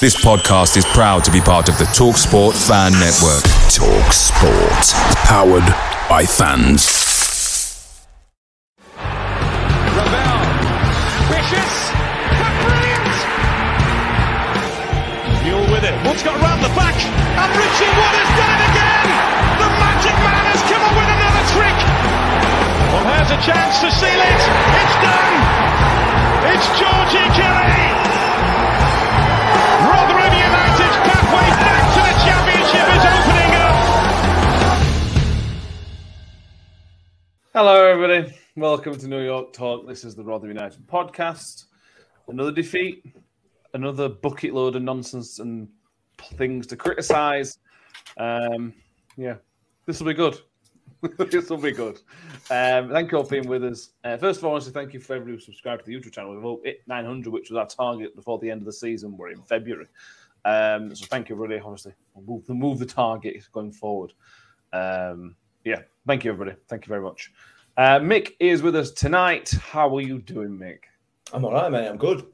This podcast is proud to be part of the TalkSport Fan Network. TalkSport. Powered by fans. Ravel. Ambitious. But brilliant. Mule with it. Wood's got round the back. And Richie Wood has done it again. The magic man has come up with another trick. Well, here's a chance to seal it. It's done. It's Georgie Kelly. Hello, everybody. Welcome to New York Talk. This is the Rotherham United podcast. Another defeat, another bucket load of nonsense and things to criticise. Um, yeah, this will be good. this will be good. Um, thank you all for being with us. Uh, first of all, I want to thank you for everybody who subscribed to the YouTube channel. We've hit 900, which was our target before the end of the season. We're in February. Um, so thank you, everybody. Obviously, we'll move, move the target going forward. Um, yeah, thank you, everybody. Thank you very much. Uh, Mick is with us tonight. How are you doing, Mick? I'm all right, mate. I'm good.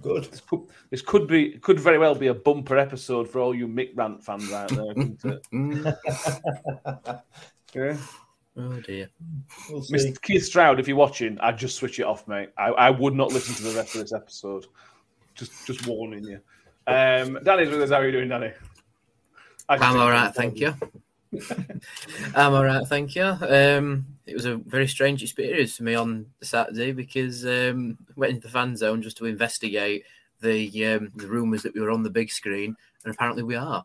Good. This could, this could be could very well be a bumper episode for all you Mick Rant fans out there. couldn't it? yeah. Oh dear. We'll. Mr. Keith Stroud, if you're watching, I'd just switch it off, mate. I, I would not listen to the rest of this episode. Just just warning you. Um, Danny's with us. How are you doing, Danny? I'm all right, thank you. I'm all right, thank you. Um, it was a very strange experience for me on Saturday because um, went into the fan zone just to investigate the um, the rumours that we were on the big screen, and apparently we are.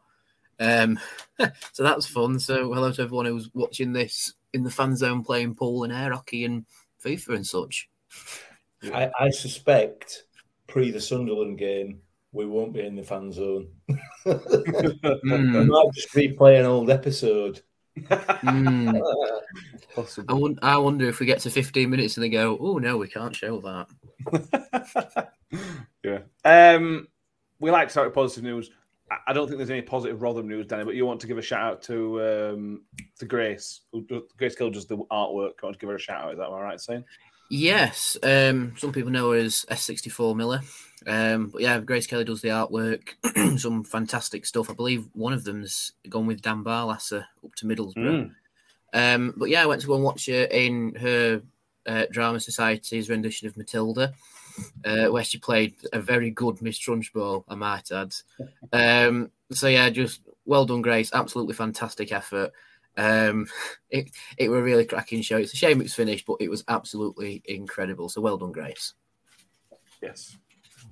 Um, so that was fun. So hello to everyone who's watching this in the fan zone playing pool and air hockey and FIFA and such. I, I suspect pre the Sunderland game, we won't be in the fan zone. Hmm. We might just replay an old episode. Hmm. I, Possible. won- I wonder if we get to 15 minutes and they go, oh no, we can't show that. yeah. Um, we like to start with positive news. I- I don't think there's any positive Rotherham news, Danny, but you want to give a shout out to um, to Grace. Grace Gill does the artwork. I want to give her a shout out. Is that am I right saying? Yes, um, some people know her as S64 Miller. Um, but yeah, Grace Kelly does the artwork, some fantastic stuff. I believe one of them's gone with Dan Barlaser up to Middlesbrough. Um, but yeah, I went to go and watch her in her uh, Drama Society's rendition of Matilda, uh, where she played a very good Miss Trunchbull, I might add. Um, so yeah, just well done, Grace. Absolutely fantastic effort. Um, it it were a really cracking show. It's a shame it's finished, but it was absolutely incredible. So well done, Grace. Yes,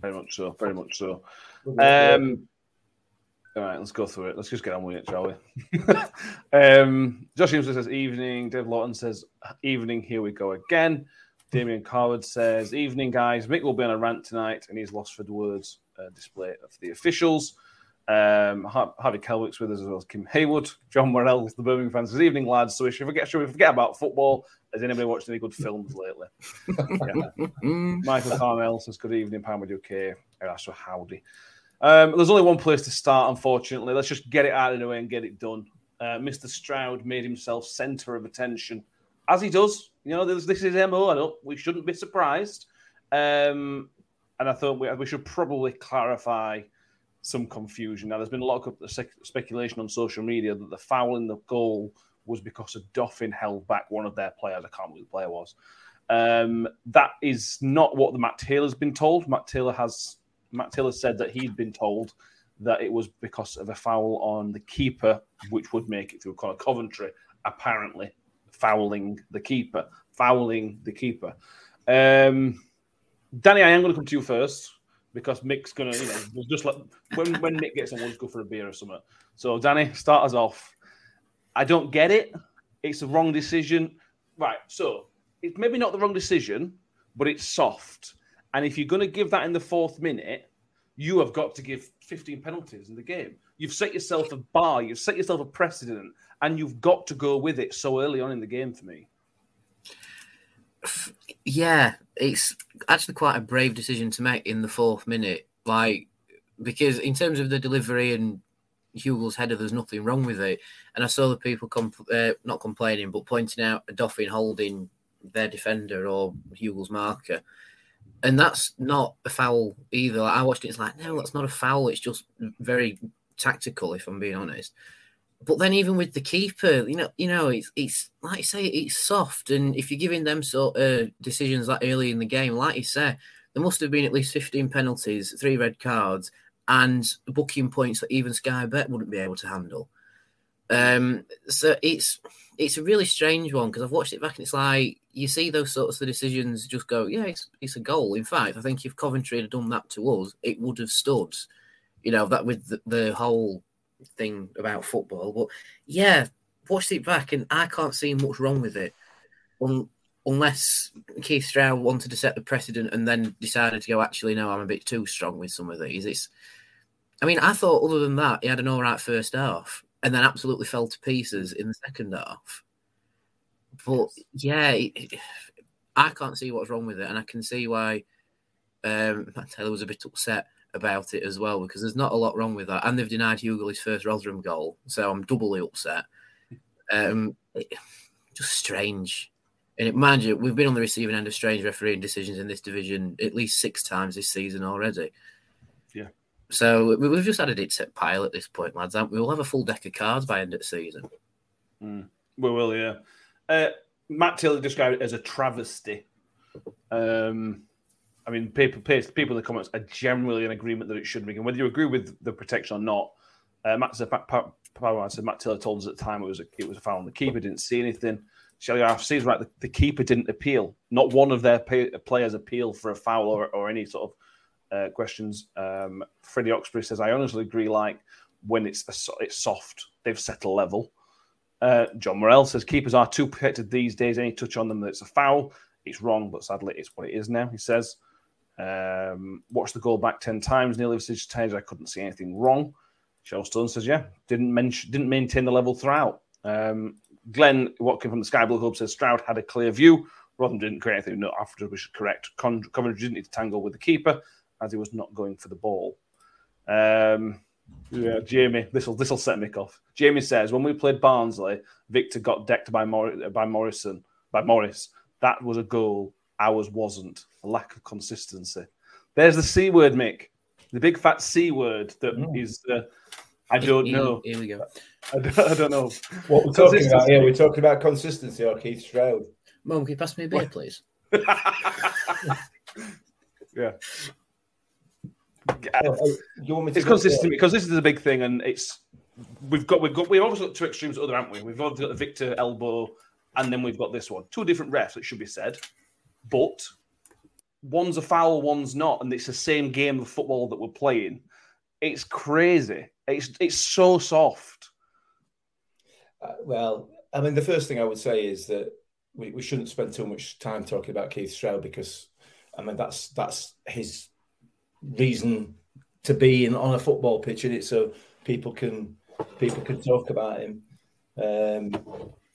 very much so. Very much so. Um, all right, let's go through it. Let's just get on with it, shall we? um, Josh Eames says evening. Dave Lawton says evening. Here we go again. Damien Carwood says evening, guys. Mick will be on a rant tonight, and he's lost for the words uh, display of the officials. Um, Har- Harvey Kelwick's with us as well as Kim Haywood. John Morrell, the Birmingham fans, says evening, lads. So we should forget, should we forget about football? Has anybody watched any good films lately? Yeah. Michael Carmel says, Good evening, Palmer UK. That's howdy. Um, there's only one place to start, unfortunately. Let's just get it out of the way and get it done. Uh, Mr. Stroud made himself centre of attention, as he does. You know, this, this is MO. I know we shouldn't be surprised. Um, and I thought we, we should probably clarify some confusion. Now, there's been a lot of speculation on social media that the foul in the goal was because a Dauphin held back one of their players. I can't remember who the player was. Um, that is not what the Matt Taylor's been told. Matt Taylor has Matt Taylor said that he'd been told that it was because of a foul on the keeper, which would make it through Conor Coventry, apparently fouling the keeper, fouling the keeper. Um, Danny, I am going to come to you first because Mick's to, you know, just like when, when Mick gets on, we'll just go for a beer or something. So, Danny, start us off. I don't get it. It's the wrong decision. Right. So, it's maybe not the wrong decision, but it's soft. And if you're going to give that in the fourth minute, you have got to give 15 penalties in the game. You've set yourself a bar, you've set yourself a precedent, and you've got to go with it so early on in the game for me. Yeah, it's actually quite a brave decision to make in the fourth minute. Like, because in terms of the delivery and Hugill's header, there's nothing wrong with it. And I saw the people compl- uh, not complaining, but pointing out Odoffin holding their defender or Hugill's marker. And that's not a foul either. Like, I watched it, it's like, no, that's not a foul. It's just very tactical, if I'm being honest. But then even with the keeper, you know, you know, it's it's like you say, it's soft, and if you're giving them sort of decisions that early in the game, like you say, there must have been at least 15 penalties, three red cards, and booking points that even Sky Bet wouldn't be able to handle. Um, so it's it's a really strange one because I've watched it back and it's like you see those sorts of decisions just go, yeah, it's, it's a goal. In fact, I think if Coventry had done that to us, it would have stood. You know that with the, the whole thing about football, but yeah, watched it back and I can't see much wrong with it, Un- unless Keith Stroud wanted to set the precedent and then decided to go. Actually, no, I'm a bit too strong with some of these. It's, I mean, I thought other than that, he had an all right first half and then absolutely fell to pieces in the second half. But yeah, it, I can't see what's wrong with it, and I can see why um, Matt Taylor was a bit upset about it as well because there's not a lot wrong with that, and they've denied Hugill his first Rotherham goal, so I'm doubly upset. Um, it, just strange. And it, mind you, we've been on the receiving end of strange refereeing decisions in this division at least six times this season already. Yeah. So we- we've just had a dead set pile at this point, lads. we? We'll have a full deck of cards by end of season. Mm, we will, yeah. Uh, Matt Taylor described it as a travesty. Um, I mean, people, people in the comments are generally in agreement that it should be. And whether you agree with the protection or not, uh, Matt said, Power said Matt Taylor told us at the time it was a, it was a foul on the keeper. Didn't see anything. Shelley RFC is right. The, the, keeper didn't appeal. Not one of their pay, players appealed for a foul or, or any sort of uh, questions. Um, Freddie Oxbury says, I honestly agree. Like when it's a, it's soft, they've set a level. Uh, John Morell says keepers are too protected these days. Any touch on them that's a foul. It's wrong, but sadly, it's what it is now. He says. Um, watched the goal back ten times. Nearly six times. I couldn't see anything wrong. Shellstone says, yeah, didn't mention, didn't maintain the level throughout. Um, Glenn Watkin from the Sky Blue Club says Stroud had a clear view. Rotherham didn't create anything. No, after we should correct. Con- didn't need to tangle with the keeper as he was not going for the ball. Um, yeah, Jamie, this will this will set Mick off. Jamie says when we played Barnsley, Viktor got decked by Mor- by Morrison by Morris. That was a goal. Ours wasn't. A lack of consistency. There's the c word, Mick. The big fat c word that mm. is. Uh, I don't here, know. Here we go. I don't, I don't know. What we're talking about here, we're talking about consistency or Keith Stroud. Mum, can you pass me a beer, please? yeah. Oh, it's consistent because this is a big thing, and it's we've got we've got we've obviously got two extremes other, haven't we? We've obviously got the Viktor elbow, and then we've got this one. Two different refs, it should be said, but one's a foul, one's not, and it's the same game of football that we're playing. It's crazy. It's it's so soft. Uh, well, I mean, the first thing I would say is that we, we shouldn't spend too much time talking about Keith Stroud because, I mean, that's that's his reason to be in, on a football pitch and it, so people can people can talk about him. Um,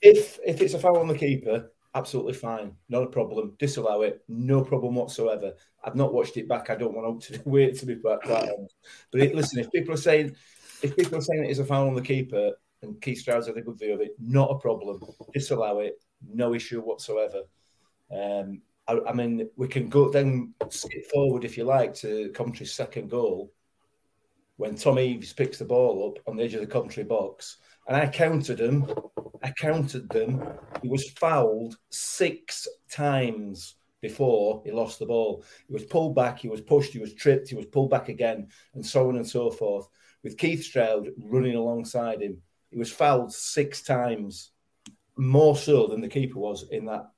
if if it's a foul on the keeper, absolutely fine, not a problem. Disallow it, no problem whatsoever. I've not watched it back. I don't want to wait to be quite. But it, listen, if people are saying if people are saying it is a foul on the keeper and Keith Stroud's had a good view of it, not a problem. Disallow it, no issue whatsoever. Um, I, I, mean, we can go then skip forward if you like to Coventry's second goal when Tom Eaves picks the ball up on the edge of the Coventry box, and I counted them. I counted them. He was fouled six times before he lost the ball. He was pulled back, he was pushed, he was tripped, he was pulled back again, and so on and so forth. With Keith Stroud running alongside him, he was fouled six times, more so than the keeper was in that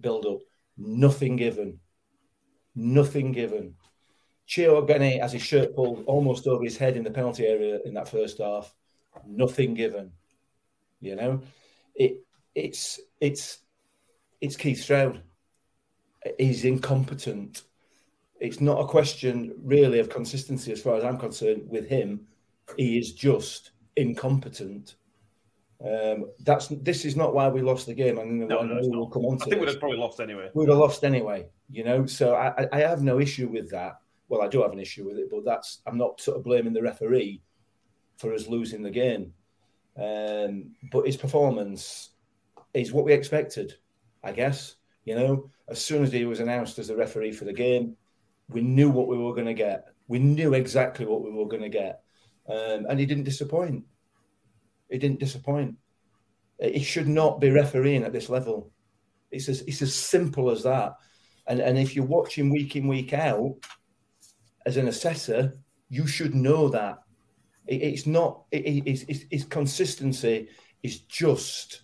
build up. Nothing given. Nothing given. Chio Ogbene has his shirt pulled almost over his head in the penalty area in that first half. Nothing given. You know, it it's it's it's Keith Stroud. He's incompetent. It's not a question really of consistency as far as I'm concerned with him. He is just incompetent. Um, that's this is not why we lost the game. I mean, No, no, we'll come on I think we'd have probably lost anyway. We'd have lost anyway, you know. So I, I- I have no issue with that. Well, I do have an issue with it, but that's I'm not sort of blaming the referee for us losing the game. Um, but his performance is what we expected, I guess. You know, as soon as he was announced as the referee for the game, we knew what we were going to get. We knew exactly what we were going to get, um, and he didn't disappoint. He didn't disappoint. He should not be refereeing at this level. It's as it's as simple as that. And and if you're watching week in week out as an assessor, you should know that It- it's not. It, it- it's, consistency is just.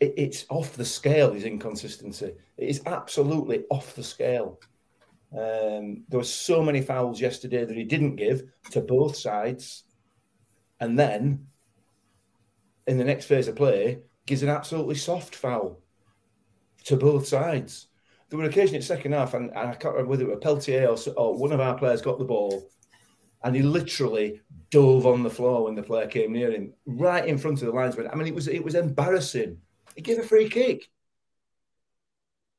It, it's off the scale. His inconsistency. It is absolutely off the scale. Um, there were so many fouls yesterday that he didn't give to both sides, and then in the next phase of play gives an absolutely soft foul to both sides. There were occasions in the second half, and, and I can't remember whether it was Peltier or, or one of our players got the ball, and he literally dove on the floor when the player came near him, right in front of the linesman. I mean, it was it was embarrassing. He gave a free kick,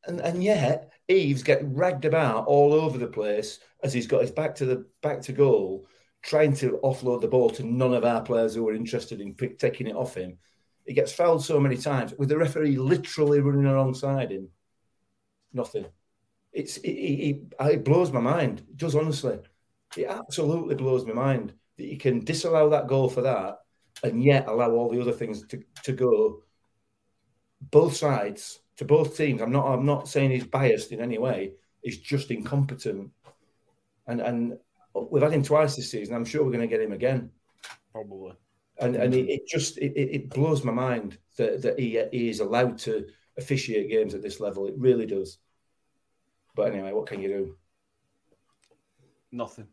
and and yet Eaves get ragged about all over the place as he's got his back to the back to goal, trying to offload the ball to none of our players who were interested in pick, taking it off him. He gets fouled so many times with the referee literally running alongside him. Nothing. It's it, it, it, blows my mind. It does honestly. It absolutely blows my mind that you can disallow that goal for that and yet allow all the other things to, to go both sides to both teams. I'm not I'm not saying he's biased in any way. He's just incompetent. And and we've had him twice this season. I'm sure we're going to get him again. Probably. And and it, it just it, it blows my mind that, that he, he is allowed to officiate games at this level. It really does. But anyway, what can you do? Nothing.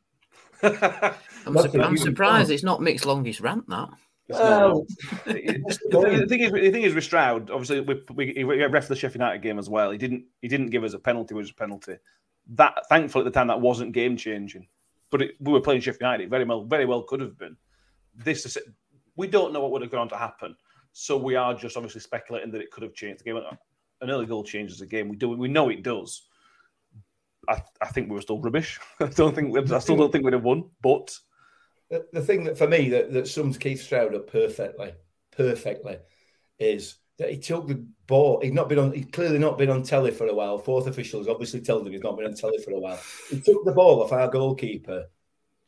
I'm, sur- I'm surprised it's not Mick's longest rant. That Well, the, thing, the thing is, the thing is with Stroud. Obviously, we, we, he ref the Sheffield United game as well. He didn't. He didn't give us a penalty. Which was a penalty. That thankfully at the time that wasn't game changing. But it, we were playing Sheffield United. It very well, very well could have been. This is. We don't know what would have gone on to happen. So we are just obviously speculating that it could have changed the game. An early goal changes the game. We do. We know it does. I, I think we were still rubbish. I don't think. I still don't think we'd have won. But the, the thing that for me that, that sums Keith Stroud up perfectly, perfectly, is that he took the ball. He'd not been on. He'd clearly not been on telly for a while. Fourth officials obviously told him he's not been on telly for a while. He took the ball off our goalkeeper,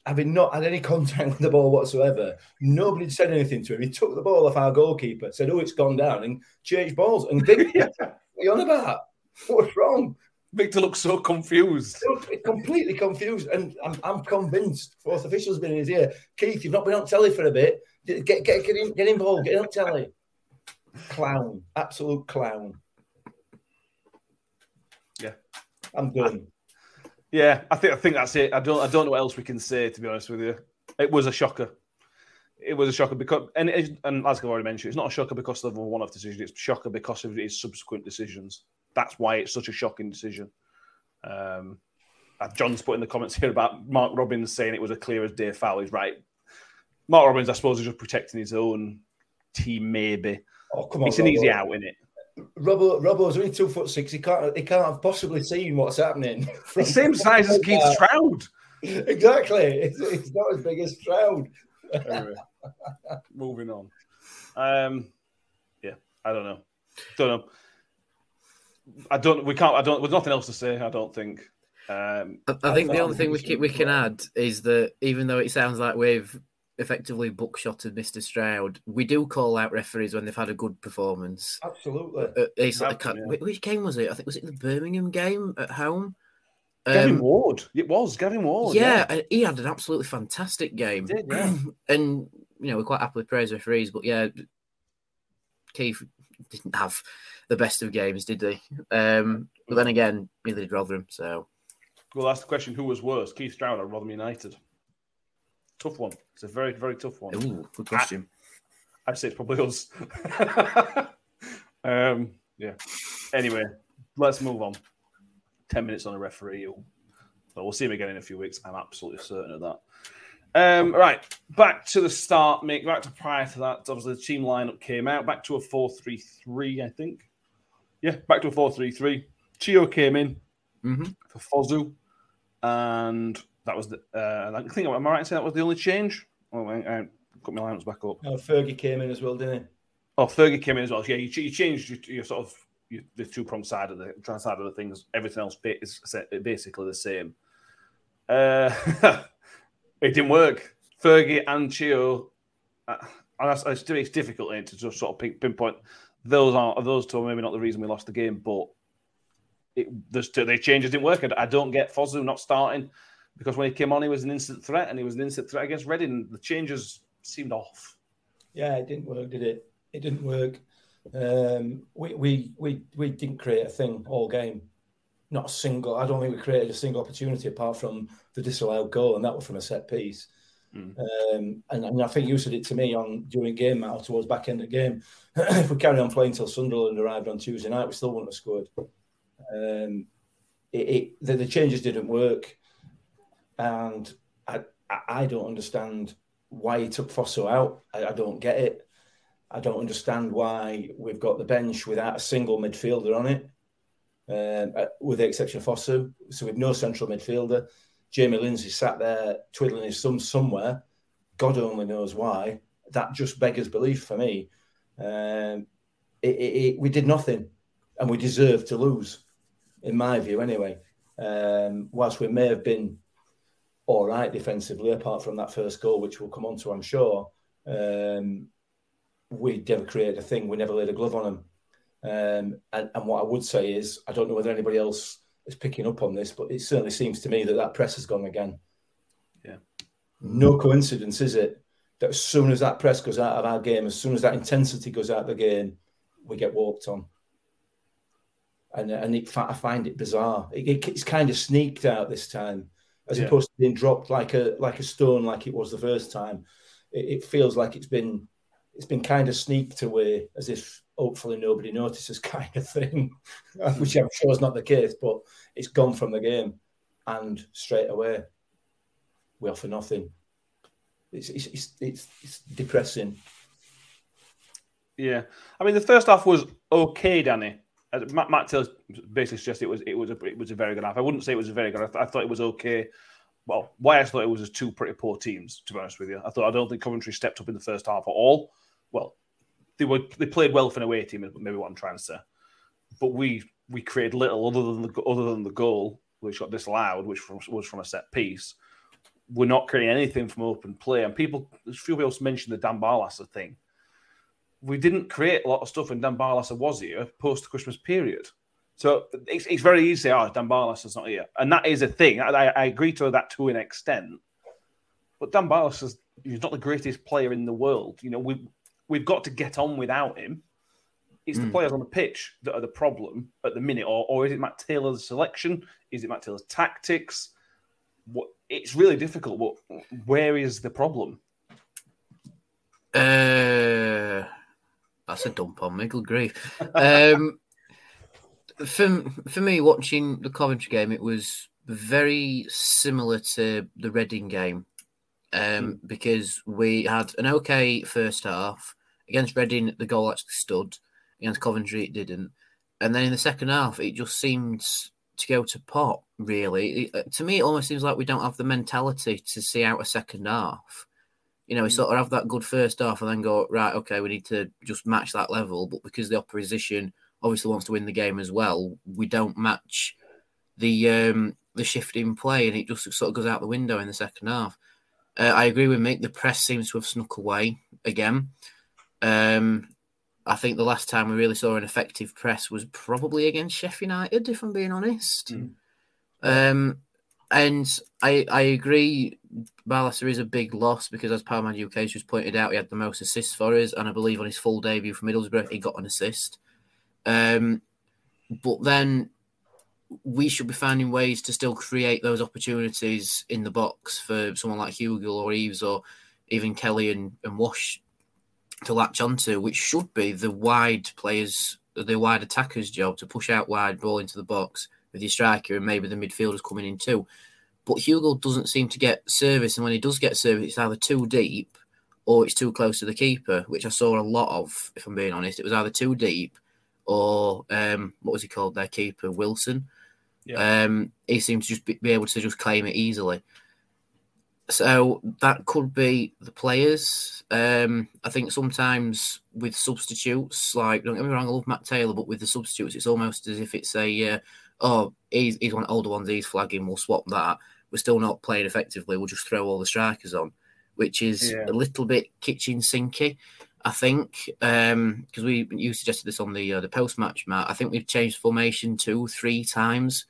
having not had any contact with the ball whatsoever. Nobody said anything to him. He took the ball off our goalkeeper, said, "Oh, it's gone down," and changed balls. And Vic, what are you on about? What's wrong? Viktor looks so confused. Completely confused, and I'm, I'm convinced fourth official's been in his ear. Keith, you've not been on telly for a bit. Get get get, in, get involved. Get on telly. Clown, absolute clown. Yeah. I'm done. Yeah, I think I think that's it. I don't I don't know what else we can say to be honest with you. It was a shocker. It was a shocker because and it, and as I've already mentioned, it's not a shocker because of a one-off decision. It's a shocker because of his subsequent decisions. That's why it's such a shocking decision. Um, uh, John's put in the comments here about Mark Robins saying it was a clear as day foul. He's right. Mark Robins, I suppose, is just protecting his own team. Maybe Oh come on, it's an easy out, isn't it? Robbo, Robbo's only two foot six. He can't. He can't have possibly seen what's happening. The same size as Keith Stroud. exactly. It's, it's not as big as Stroud. anyway, moving on. Um, yeah, I don't know. Don't know. I don't. We can't. I don't. There's nothing else to say. I don't think. Um, I, I think the only thing we we can, we can add is that even though it sounds like we've effectively bookshotted Mr. Stroud, we do call out referees when they've had a good performance. Absolutely. Uh, it's like, yeah. which game was it? I think was it the Birmingham game at home. Gavin Um, Ward. It was Gavin Ward. yeah, and he had an absolutely fantastic game. He did, yeah. and you know, we're quite happily praise referees, but yeah, Keith didn't have the best of games, did they? Um, but then again, neither did Rotherham. So Well, that's the question. Who was worse, Keith Stroud or Rotherham United? Tough one. It's a very, very tough one. Ooh, good question. I'd say it's probably us. um, yeah. Anyway, let's move on. Ten minutes on a referee. But we'll see him again in a few weeks. I'm absolutely certain of that. Um, right, back to the start, Mick. Back to prior to that, obviously the team lineup came out. Back to a four-three-three, I think. Yeah, back to a four-three-three. Chio came in Mhm. for Fosu, and that was the. Uh, I think am I right in saying that was the only change? Oh, I, I got my lineups back up. Oh, Fergie came in as well, didn't he? Oh, Fergie came in as well. Yeah, you, you changed your, your sort of your, the two prong side of the trans side of the things. Everything else is basically the same. Uh, it didn't work. Fergie and Chio, uh, and that's, it's, it's difficult ain't it, to just sort of pinpoint those are those two are maybe not the reason we lost the game, but it those two, changes didn't work. I don't get Fozu not starting because when he came on, he was an instant threat, and he was an instant threat against Reading. The changes seemed off. Yeah, it didn't work, did it? It didn't work. Um, we, we we we didn't create a thing all game. Not a single. I don't think we created a single opportunity apart from the disallowed goal, and that was from a set piece. Mm. Um, and, and I think you said it to me on during game now towards back end of the game. if we carry on playing till Sunderland arrived on Tuesday night, we still wouldn't have scored. Um, it, it the, the changes didn't work, and I I, don't understand why he took Fosu out. I, I don't get it. I don't understand why we've got the bench without a single midfielder on it, um, uh, with the exception of Fosu. So we've no central midfielder. Jamie Lindsay sat there twiddling his thumb somewhere. God only knows why. That just beggars belief for me. Um, it, it, it, we did nothing, and we deserved to lose, in my view, anyway. Um, whilst we may have been all right defensively, apart from that first goal, which we'll come on to, I'm sure. Um, we never created a thing. We never laid a glove on them. Um, and, and what I would say is, I don't know whether anybody else is picking up on this, but it certainly seems to me that that press has gone again. Yeah. No coincidence, is it? That as soon as that press goes out of our game, as soon as that intensity goes out of the game, we get walked on. And, and it, I find it bizarre. It, it, it's kind of sneaked out this time, as Yeah. opposed to being dropped like a like a stone, like it was the first time. It, it feels like it's been it's been kind of sneaked away, as if hopefully nobody notices, kind of thing, which I'm sure is not the case. But it's gone from the game, and straight away we offer nothing. It's it's it's, it's, it's depressing. Yeah, I mean the first half was okay, Danny. As Matt, Matt Taylor basically suggested it was it was a it was a very good half. I wouldn't say it was a very good. I, th- I thought it was okay. Well, why I thought it was just two pretty poor teams. To be honest with you, I thought I don't think Coventry stepped up in the first half at all. Well, they were they played well for an away team. Maybe what I'm trying to say, but we we created little other than the other than the goal which got disallowed, which was from a set piece. We're not creating anything from open play, and people. A few people mentioned the Dan Barlaser thing we didn't create a lot of stuff when Dan Barlaser was here post the Christmas period. So it's, it's very easy oh, Dan Barlaser's not here. And that is a thing. I, I agree to that to an extent. But Dan Barlaser's he's not the greatest player in the world. You know, we've, we've got to get on without him. It's the Mm. players on the pitch that are the problem at the minute. Or, or is it Matt Taylor's selection? Is it Matt Taylor's tactics? What, it's really difficult. But where is the problem? Uh, that's a dump on me. Good grief. Um, for for me, watching the Coventry game, it was very similar to the Reading game, um, because we had an okay first half against Reading. The goal actually stood against Coventry. It didn't, and then in the second half, it just seemed to go to pot. Really, It- to me, it almost seems like we don't have the mentality to see out a second half. You know, we sort of have that good first half and then go, right, okay, we need to just match that level. But because the opposition obviously wants to win the game as well, we don't match the um, the shift in play and it just sort of goes out the window in the second half. Uh, I agree with Mick. The press seems to have snuck away again. Um, I think the last time we really saw an effective press was probably against Sheffield United, if I'm being honest. Mm. Um, and I I agree, Barlaser is a big loss because, as Powerman UK has just pointed out, he had the most assists for us, and I believe on his full debut for Middlesbrough, he got an assist. Um, but then we should be finding ways to still create those opportunities in the box for someone like Hugill or Eaves or even Kelly and, and Wash to latch onto, which should be the wide players, the wide attackers' job to push out wide, ball into the box with your striker and maybe the midfielders coming in too. But Hugo doesn't seem to get service, and when he does get service, it's either too deep or it's too close to the keeper, which I saw a lot of. If I'm being honest, it was either too deep or um, what was he called? Their keeper Wilson. Yeah. Um, he seemed to just be, be able to just claim it easily. So that could be the players. Um, I think sometimes with substitutes, like don't get me wrong, I love Matt Taylor, but with the substitutes, it's almost as if it's a uh, oh, he's he's one of the older ones, he's flagging, we'll swap that. We're still not playing effectively. We'll just throw all the strikers on, which is yeah. a little bit kitchen sinky. I think because um, we you suggested this on the uh, the post match, Matt. I think we've changed formation two, three times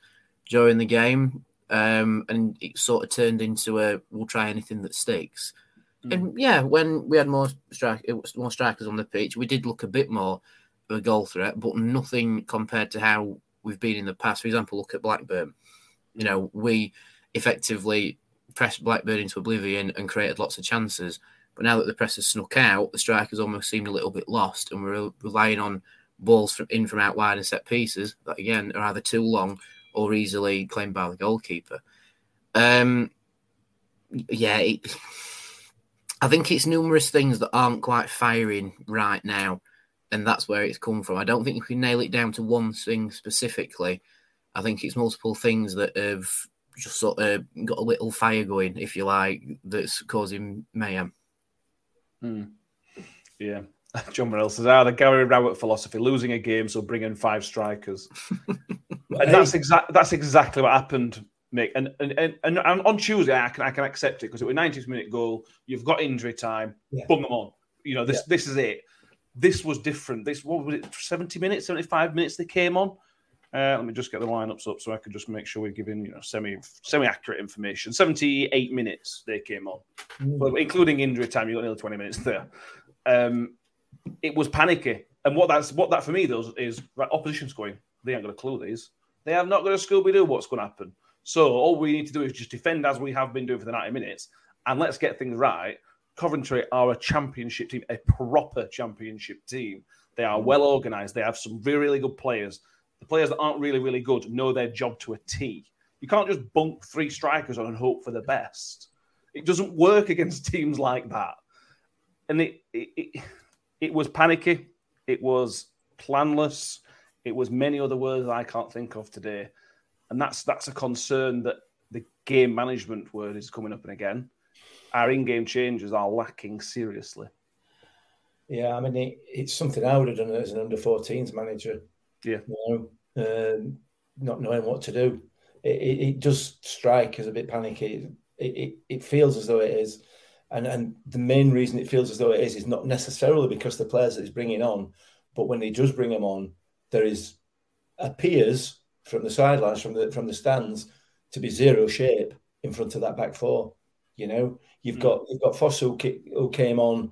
during the game um, and it sort of turned into a we'll try anything that sticks. Mm. And yeah, when we had more strike, more strikers on the pitch, we did look a bit more of a goal threat, but nothing compared to how we've been in the past. For example, look at Blackburn. You know, we effectively pressed Blackburn into oblivion and created lots of chances. But now that the press has snuck out, the strikers almost seemed a little bit lost, and we're relying on balls from in from out wide and set pieces that again are either too long or easily claimed by the goalkeeper. Um, yeah, it, I think it's numerous things that aren't quite firing right now, and that's where it's come from. I don't think you can nail it down to one thing specifically. I think it's multiple things that have just sort of got a little fire going, if you like, that's causing mayhem. Hmm. Yeah. John Morell says, ah, the Gary Rowett philosophy, losing a game, so bring in five strikers. and that's exactly that's exactly what happened, Mick. And and, and, and on Tuesday, I can I can accept it because it was a 90th minute goal. You've got injury time. Yeah. Boom them on. You know this yeah. this is it. This was different. This what was it? 70 minutes, 75 minutes they came on. Uh, let me just get the lineups up so I can just make sure we're giving you know semi semi accurate information. 78 minutes they came on, mm. including injury time. You got nearly 20 minutes there. Um, it was panicky, and what that's what that for me does is right, opposition's going. They ain't got a clue. These they have not got a Scooby Doo what's going to happen. So all we need to do is just defend as we have been doing for the 90 minutes and let's get things right. Coventry are a championship team, a proper championship team. They are well organized. They have some really, really good players. The players that aren't really, really good know their job to a T. You can't just bunk three strikers on and hope for the best. It doesn't work against teams like that. And it, it, it, it was panicky. It was planless. It was many other words I can't think of today, and that's that's a concern that the game management word is coming up and again. Our in-game changes are lacking seriously. Yeah, I mean it, it's something I would have done as an under 14s manager. Yeah, you know, um, not knowing what to do. It, it, it, does strike as a bit panicky. It, it, it feels as though it is, and and the main reason it feels as though it is is not necessarily because the players that he's bringing on, but when he does bring them on, there is appears from the sidelines, from the from the stands, to be zero shape in front of that back four. You know, you've mm. got you've got Fosu who, who, came on.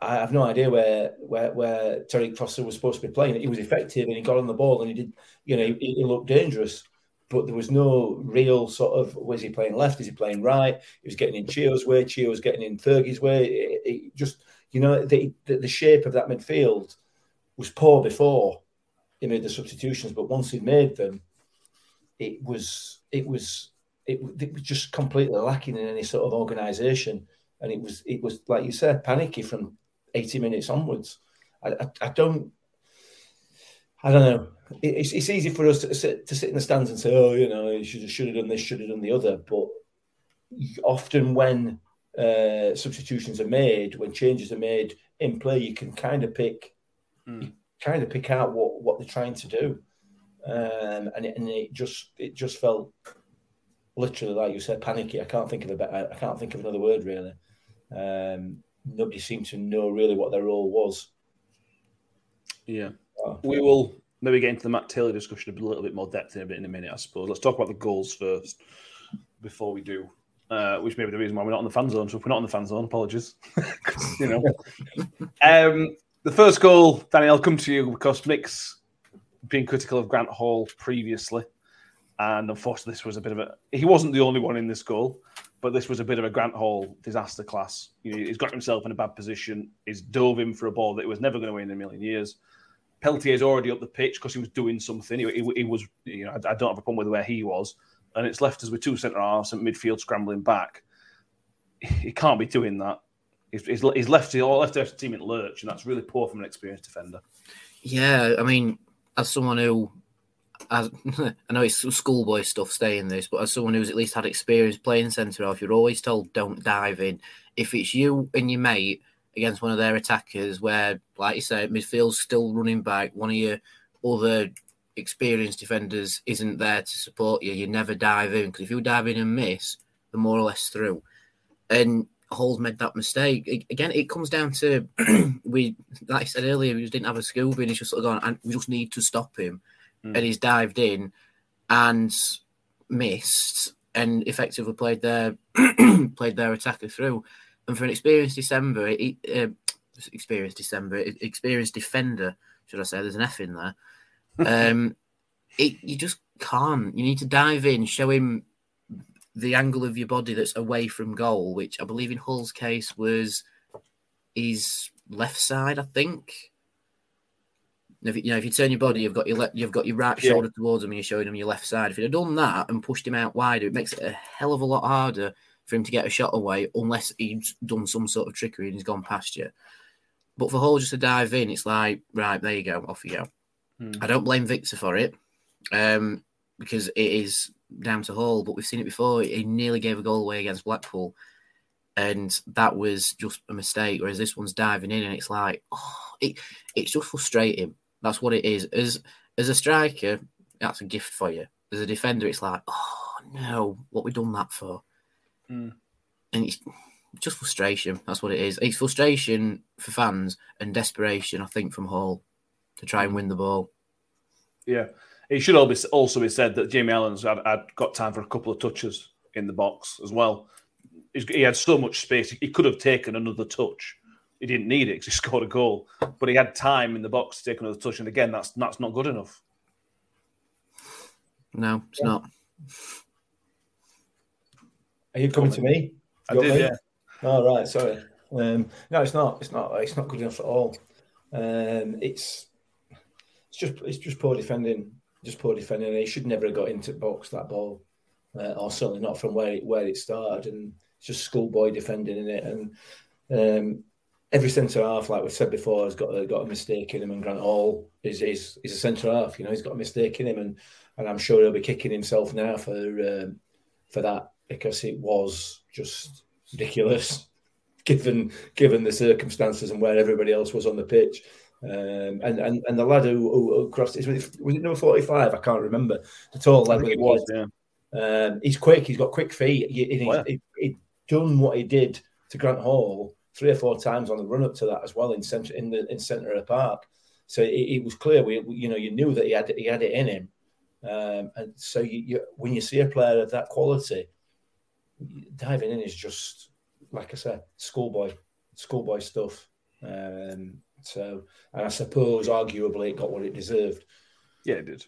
I have no idea where where where Tariqe Fosu was supposed to be playing. He was effective and he got on the ball and he did. You know, he, he looked dangerous, but there was no real sort of was he playing left? Is he playing right? He was getting in Chio's way. Chio was getting in Fergie's way. It, it just you know the, the the shape of that midfield was poor before he made the substitutions, but once he made them, it was it was it, it was just completely lacking in any sort of organisation, and it was it was like you said, panicky from eighty minutes onwards. I, I, I don't I don't know. It's, it's easy for us to sit, to sit in the stands and say, oh, you know, you should have, should have done this, should have done the other. But often when uh, substitutions are made, when changes are made in play, you can kind of pick, mm kind of pick out what, what they're trying to do. Um, and, it, and it just it just felt literally, like you said, panicky. I can't think of a better, I can't think of another word really. Um, nobody seemed to know really what their role was. Yeah, we will maybe get into the Matt Taylor discussion a little bit more depth in a bit in a minute, I suppose. Let's talk about the goals first before we do. Uh, which may be the reason why we're not on the fan zone. So if we're not on the fan zone, apologies. you know, um, the first goal, Danny, I'll come to you because Mick's been critical of Grant Hall previously, and unfortunately, this was a bit of a. He wasn't the only one in this goal, but this was a bit of a Grant Hall disaster class. You know, he's got himself in a bad position. He's dove in for a ball that he was never going to win in a million years. Peltier's already up the pitch because he was doing something. He, he, he was, you know, I, I, don't have a problem with where he was, and it's left us with two centre halves and midfield scrambling back. He can't be doing that. He's, he's, left all left the team in lurch, and that's really poor from an experienced defender. Yeah, I mean, as someone who, as, I know it's schoolboy stuff staying this, but as someone who's at least had experience playing centre half, you're always told don't dive in. If it's you and your mate against one of their attackers, where, like you say, midfield's still running back, one of your other experienced defenders isn't there to support you, you never dive in because if you dive in and miss, they're more or less through. And Hall's made that mistake. Again, it comes down to we, like I said earlier, we just didn't have a Scooby and he's just sort of gone, and we just need to stop him. Mm. And he's dived in and missed and effectively played their played their attacker through. And for an experienced December, uh, experienced December, experienced defender, should I say? There's an F in there. Um, it, you just can't. You need to dive in, show him the angle of your body that's away from goal, which I believe in Hall's case was his left side, I think. If you, you know, if you turn your body, you've got your le- you've got your right yeah. shoulder towards him, and you're showing him your left side. If you'd have done that and pushed him out wider, it makes it a hell of a lot harder for him to get a shot away, unless he's done some sort of trickery and he's gone past you. But for Hall just to dive in, it's like right there you go, off you go. Hmm. I don't blame Viktor for it um, because it is down to Hall, but we've seen it before. He nearly gave a goal away against Blackpool, and that was just a mistake. Whereas this one's diving in, and it's like, oh, it, it's just frustrating. That's what it is. As as a striker, that's a gift for you. As a defender, it's like, oh no, what we done that for? Mm. And it's just frustration. That's what it is. It's frustration for fans and desperation, I think, from Hall to try and win the ball. Yeah. It should also be said that Jamie Allen's had, had got time for a couple of touches in the box as well. He had so much space. He could have taken another touch. He didn't need it because he scored a goal, but he had time in the box to take another touch. And again, that's that's not good enough. No, it's yeah. not. Are you coming to me? I did, me? yeah. Oh right, sorry. Um, no, it's not. It's not. It's not good enough at all. Um, it's it's just it's just poor defending just poor defending. He should never have got into box that ball, uh, or certainly not from where it, where it started. And it's just schoolboy defending in it. And um, every centre half, like we've said before, has got a, got a mistake in him. And Grant Hall is is, is a centre half. You know, he's got a mistake in him, and and I'm sure he'll be kicking himself now for um, for that because it was just ridiculous given given the circumstances and where everybody else was on the pitch. Um, and, and and the lad who, who, crossed it was it number forty five? I can't remember the tall lad. It was, yeah. Um, he's quick. He's got quick feet. He, he's, wow. he, he done what he did to Grant Hall three or four times on the run up to that as well in centre in the in centre of the park. So it, it was clear. We you know you knew that he had he had it in him. Um, and so you, you, when you see a player of that quality, diving in is just like I said, schoolboy, schoolboy stuff. Um, so, and I suppose arguably it got what it deserved. Yeah, it did.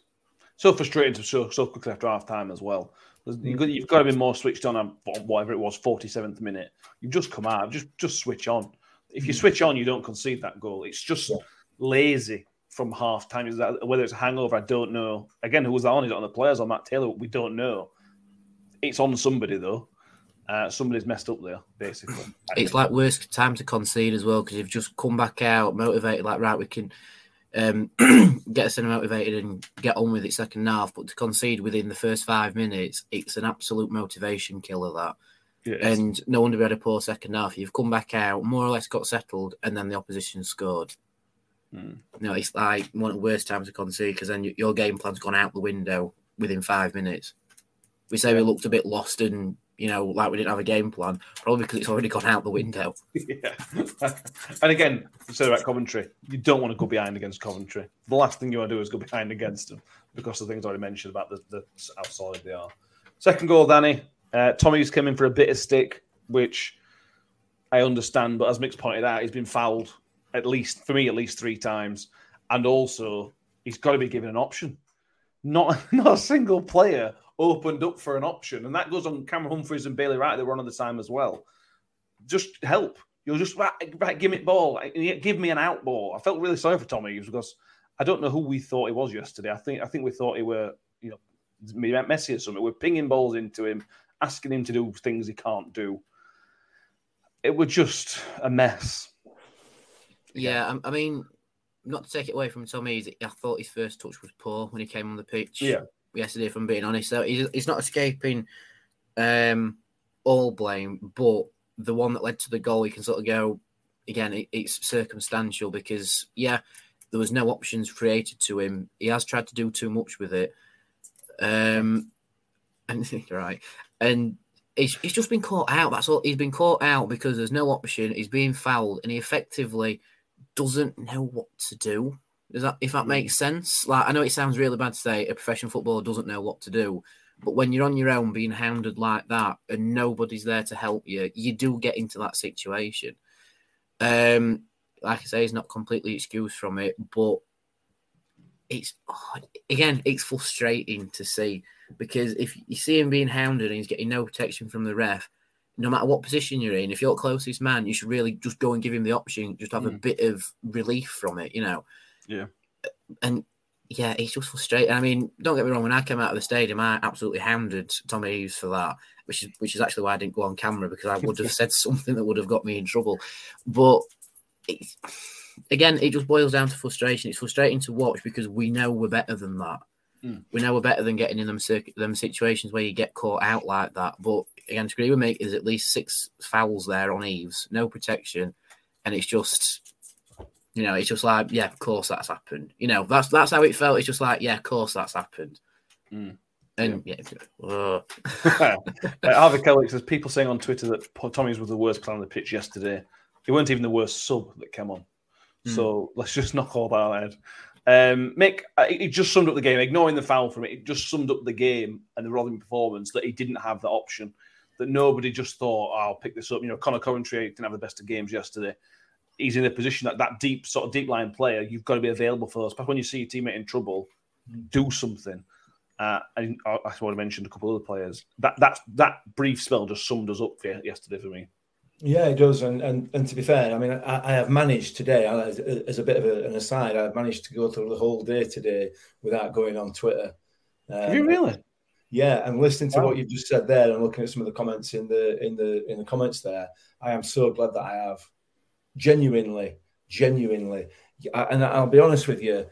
So frustrating to so, so quickly after half time as well. You've got to be more switched on on whatever it was, 47th minute. You've just come out, just just switch on. If you mm. switch on, you don't concede that goal. It's just yeah. lazy from half time. Is that whether it's a hangover? I don't know. Again, who was that on? Is it on the players or Matt Taylor? We don't know. It's on somebody though. Uh, somebody's messed up there, basically. It's like worst time to concede as well because you've just come back out motivated, like right, we can um, get us in motivated and get on with it second half. But to concede within the first five minutes, it's an absolute motivation killer. That. And no wonder we had a poor second half. You've come back out, more or less got settled, and then the opposition scored. Mm. Know, it's like one of the worst times to concede because then your game plan's gone out the window within five minutes. We say we looked a bit lost and you know, like we didn't have a game plan, probably because it's already gone out the window. yeah. and again, you said about Coventry, you don't want to go behind against Coventry. The last thing you want to do is go behind against them because of the things I already mentioned about the, the how solid they are. Second goal, Danny. Uh, Tommy's come in for a bit of stick, which I understand, but as Mick's pointed out, he's been fouled at least, for me, at least three times. And also, he's got to be given an option. Not, not a single player opened up for an option. And that goes on Cameron Humphreys and Bailey Wright. They were on at the time as well. Just help. You'll just, right, right, give me ball. Give me an out ball. I felt really sorry for Tommy because I don't know who we thought he was yesterday. I think I think we thought he were, you know, Messi or something. We're pinging balls into him, asking him to do things he can't do. It was just a mess. Yeah, I mean, not to take it away from Tommy, I thought his first touch was poor when he came on the pitch. Yeah, yesterday, if I'm being honest. So he's, he's not escaping um, all blame, but the one that led to the goal, you can sort of go again. It, it's circumstantial because yeah, there was no options created to him. He has tried to do too much with it, um, and right, and he's, he's just been caught out. That's all. He's been caught out because there's no option. He's being fouled, and he effectively doesn't know what to do. Does that if that makes sense? Like I know it sounds really bad to say a professional footballer doesn't know what to do, but when you're on your own being hounded like that and nobody's there to help you, you do get into that situation. Um, like I say, he's not completely excused from it, but it's oh, again, it's frustrating to see because if you see him being hounded and he's getting no protection from the ref, no matter what position you're in, if you're closest man, you should really just go and give him the option, just have mm. a bit of relief from it, you know. Yeah. And yeah, it's just frustrating. I mean, don't get me wrong. When I came out of the stadium, I absolutely hounded Tommy Eaves for that, which is which is actually why I didn't go on camera because I would have said something that would have got me in trouble. But again, it just boils down to frustration. It's frustrating to watch because we know we're better than that. Mm. We know we're better than getting in them them situations where you get caught out like that. But again, to agree with me, is at least six fouls there on Eaves, no protection, and it's just you know, it's just like, yeah, of course that's happened. You know, that's that's how it felt. It's just like, yeah, of course that's happened. Mm. And yeah, yeah uh, Harvey Kelly says people saying on Twitter that Tommy's was the worst player on the pitch yesterday. He weren't even the worst sub that came on. Mm. So let's just knock all that out. Um, Mick, it just summed up the game. Ignoring the foul from it, it just summed up the game and the Rotherham performance that he didn't have the option. That nobody just thought, oh, "I'll pick this up." You know, Conor Coventry didn't have the best of games yesterday he's in a position that that deep sort of deep line player, you've got to be available for those. But when you see your teammate in trouble, do something. Uh, and I, I want to mention a couple of other players. That that that brief spell just summed us up for yesterday for me. Yeah, it does. And and, and to be fair, I mean, I, I have managed today, as, as a bit of a, an aside, I've managed to go through the whole day today without going on Twitter. Um, have you really? Yeah, and listening to wow. what you've just said there, and looking at some of the comments in the in the in the comments there, I am so glad that I have genuinely, genuinely. And I'll be honest with you,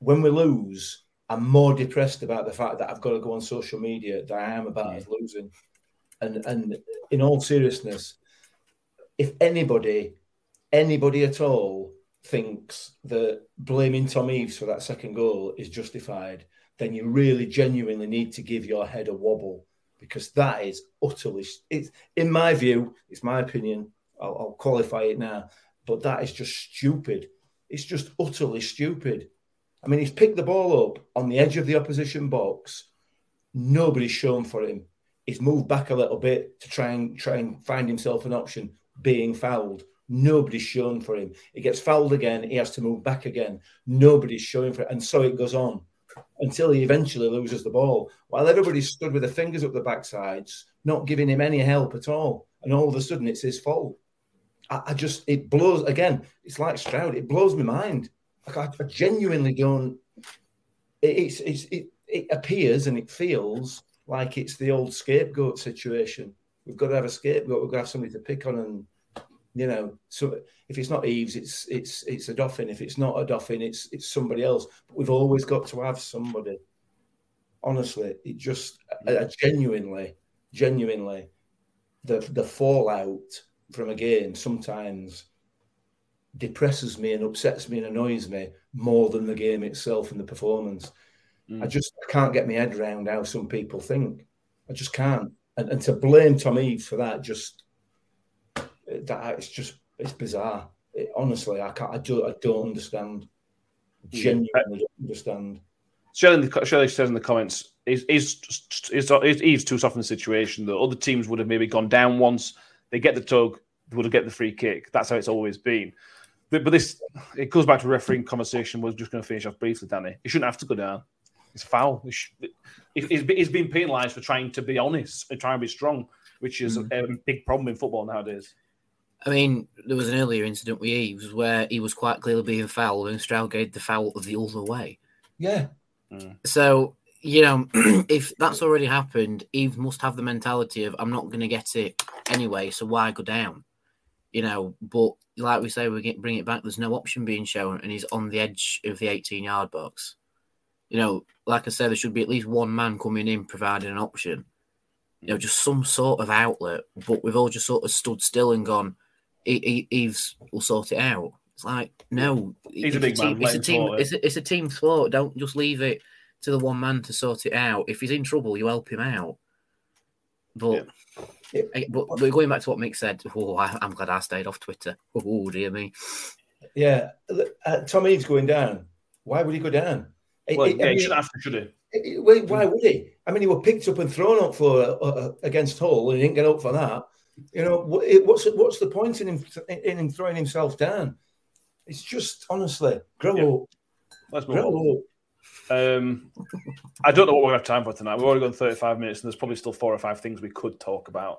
when we lose, I'm more depressed about the fact that I've got to go on social media than I am about us losing. And and in all seriousness, if anybody, anybody at all thinks that blaming Tom Eaves for that second goal is justified, then you really genuinely need to give your head a wobble because that is utterly, it's in my view, it's my opinion, I'll, I'll qualify it now, but that is just stupid. It's just utterly stupid. I mean, he's picked the ball up on the edge of the opposition box. Nobody's shown for him. He's moved back a little bit to try and try and find himself an option, being fouled. Nobody's shown for him. He gets fouled again. He has to move back again. Nobody's showing for it. And so it goes on until he eventually loses the ball. While everybody stood with their fingers up the backsides, not giving him any help at all. And all of a sudden, it's his fault. I, I, just it blows again. It's like Stroud. It blows my mind. I, I genuinely don't. It, it's it's it, it appears and it feels like it's the old scapegoat situation. We've got to have a scapegoat. We've got to have somebody to pick on, and you know, so if it's not Eaves, it's it's it's Odoffin. If it's not Odoffin, it's it's somebody else. But we've always got to have somebody. Honestly, it just I, genuinely, genuinely, the the fallout from a game sometimes depresses me and upsets me and annoys me more than the game itself and the performance. Mm. I just can't get my head around how some people think. I just can't. And, and to blame Tom Eaves for that, just that it's just it's bizarre. It, honestly, I can't. I do. I don't understand. Hmm. Genuinely don't understand. Shelley, Shelley says in the comments, is is is Eaves too soft in the situation that other teams would have maybe gone down once. They get the tug, they would have get the free kick. That's how it's always been. But, but this it goes back to refereeing conversation. We're just going to finish off briefly, Danny. He shouldn't have to go down. It's foul. He's been penalised for trying to be honest and trying to be strong, which is mm. a big problem in football nowadays. I mean, there was an earlier incident with Eaves where he was quite clearly being fouled and Stroud gave the foul the other way. Yeah. Mm. So, you know, if that's already happened, Eve must have the mentality of, I'm not going to get it anyway, so why go down? You know, but like we say, we bring it back, there's no option being shown and he's on the edge of the 18 yard box. You know, like I said, there should be at least one man coming in providing an option. You know, just some sort of outlet. But we've all just sort of stood still and gone, Eaves will sort it out. It's like, no, he's a big team, man. It's a team. It's a, it's a team sport. Don't just leave it to the one man to sort it out. If he's in trouble, you help him out. But, yeah. but we're going back to what Mick said. Oh, I, am glad I stayed off Twitter. Oh dear me. Yeah, uh, Tom Eaves going down. Why would he go down? Well, it, yeah, he shouldn't have to, should he? why would he? I mean, he was picked up and thrown up for uh, uh, against Hull, and he didn't get up for that. You know, what's what's the point in him in him throwing himself down? It's just honestly grow yeah. up. Let's move grow up. Um, I don't know what we're gonna have time for tonight. We've already gone 35 minutes, and there's probably still four or five things we could talk about.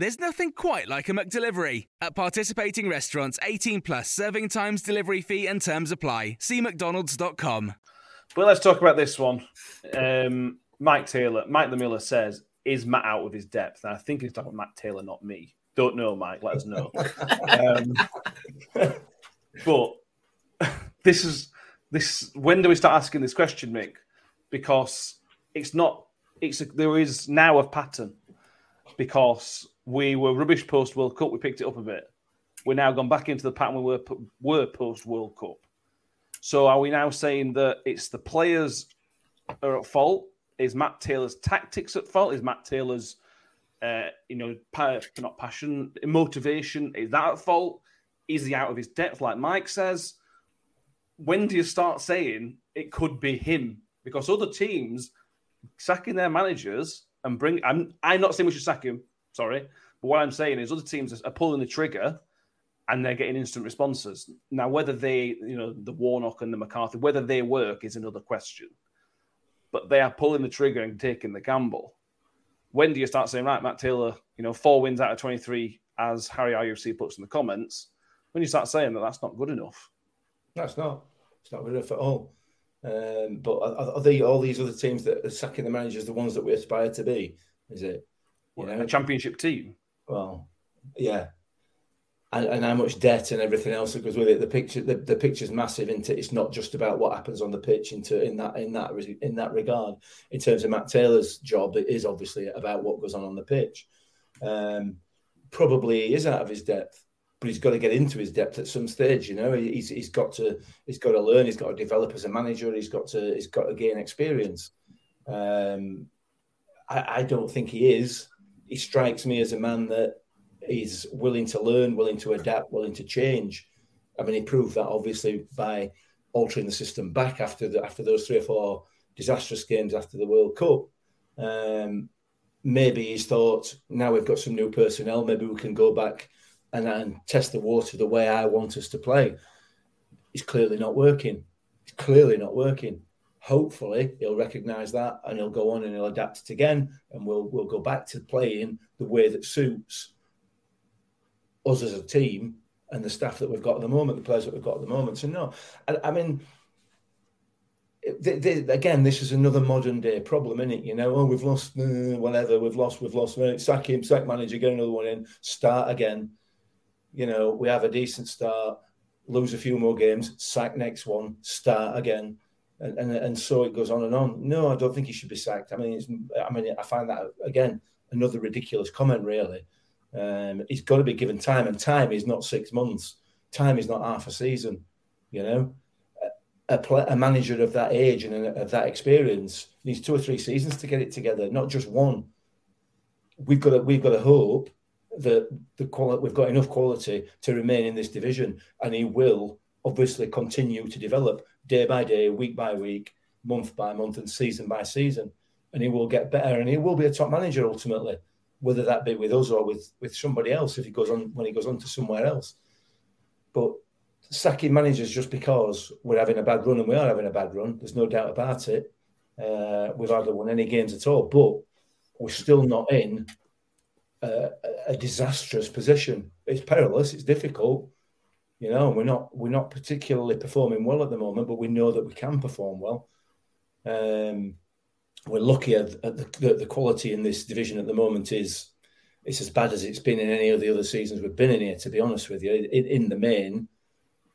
There's nothing quite like a McDelivery. At participating restaurants, 18 plus serving times, delivery fee, and terms apply. See McDonald's.com. Well, let's talk about this one. Um, Mike Taylor, Mike the Miller says, Is Matt out of his depth? And I think he's talking about Matt Taylor, not me. Don't know, Mike. Let us know. um, but this is this. When do we start asking this question, Mick? Because it's not. It's a, there is now a pattern because we were rubbish post World Cup. We picked it up a bit. We're now gone back into the pattern we were were post World Cup. So are we now saying that it's the players are at fault? Is Matt Taylor's tactics at fault? Is Matt Taylor's uh, you know pa- not passion, motivation? Is that at fault? Is he out of his depth, like Mike says? When do you start saying it could be him? Because other teams sacking their managers and bring. I'm I'm not saying we should sack him. Sorry, but what I'm saying is other teams are pulling the trigger and they're getting instant responses. Now, whether they, you know, the Warnock and the McCarthy, whether they work is another question. But they are pulling the trigger and taking the gamble. When do you start saying, right, Matt Taylor, you know, four wins out of 23, as Harry IUFC puts in the comments, when you start saying that that's not good enough? That's not. It's not good enough at all. Um, but are, are, they all these other teams that are sacking the managers the ones that we aspire to be? Is it you know a championship team? Well, yeah, and, and how much debt and everything else that goes with it. The picture, the, the picture's massive. Into it's not just about what happens on the pitch. Into in that in that in that regard, in terms of Matt Taylor's job, it is obviously about what goes on on the pitch. Um, probably he is out of his depth but he's got to get into his depth at some stage. You know, he's he's got to he's got to learn. He's got to develop as a manager. He's got to he's got to gain experience. Um, I, I don't think he is. He strikes me as a man that is willing to learn, willing to adapt, willing to change. I mean, he proved that obviously by altering the system back after the, after those three or four disastrous games after the World Cup. Um, maybe he's thought now we've got some new personnel, maybe we can go back and, and test the water the way I want us to play. It's clearly not working. It's clearly not working. Hopefully, he'll recognise that and he'll go on and he'll adapt it again, and we'll we'll go back to playing the way that suits us as a team and the staff that we've got at the moment, the players that we've got at the moment. So no, I, I mean, they, they, again, this is another modern day problem, isn't it? You know, oh, we've lost uh, whatever, we've lost, we've lost. Sack him, sack manager, get another one in, start again. You know, we have a decent start, lose a few more games, sack next one, start again. And, and, and so it goes on and on. No, I don't think he should be sacked. I mean, I mean, I find that again another ridiculous comment. Really, um, he's got to be given time, and time is not six months. Time is not half a season. You know, a, play, a manager of that age and of that experience needs two or three seasons to get it together, not just one. We've got to, we've got to hope that the quality we've got enough quality to remain in this division, and he will obviously continue to develop day by day, week by week, month by month, and season by season, and he will get better, and he will be a top manager ultimately, whether that be with us or with with somebody else if he goes on when he goes on to somewhere else. But sacking managers just because we're having a bad run, and we are having a bad run. There's no doubt about it. Uh, we've hardly won any games at all, but we're still not in a, a disastrous position. It's perilous. It's difficult. You know, we're not we're not particularly performing well at the moment, but we know that we can perform well. Um, we're lucky at, at the, the, quality in this division at the moment is it's as bad as it's been in any of the other seasons we've been in here. To be honest with you, in, in the main,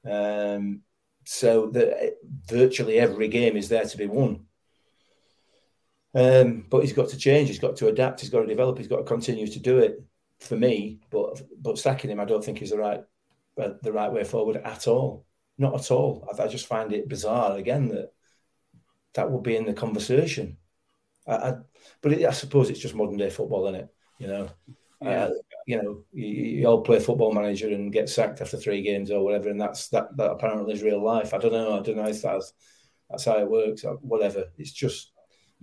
um, so that virtually every game is there to be won. Um, but he's got to change. He's got to adapt. He's got to develop. He's got to continue to do it. For me, but but sacking him, I don't think is the right the right way forward at all. Not at all. I, I, just find it bizarre again that that would be in the conversation. I, I but it, I suppose it's just modern day football, isn't it? You know, yeah. uh, you know, you, you, all play football manager and get sacked after three games or whatever, and that's that. That apparently is real life. I don't know. I don't know if that's that's how it works. Or whatever. It's just.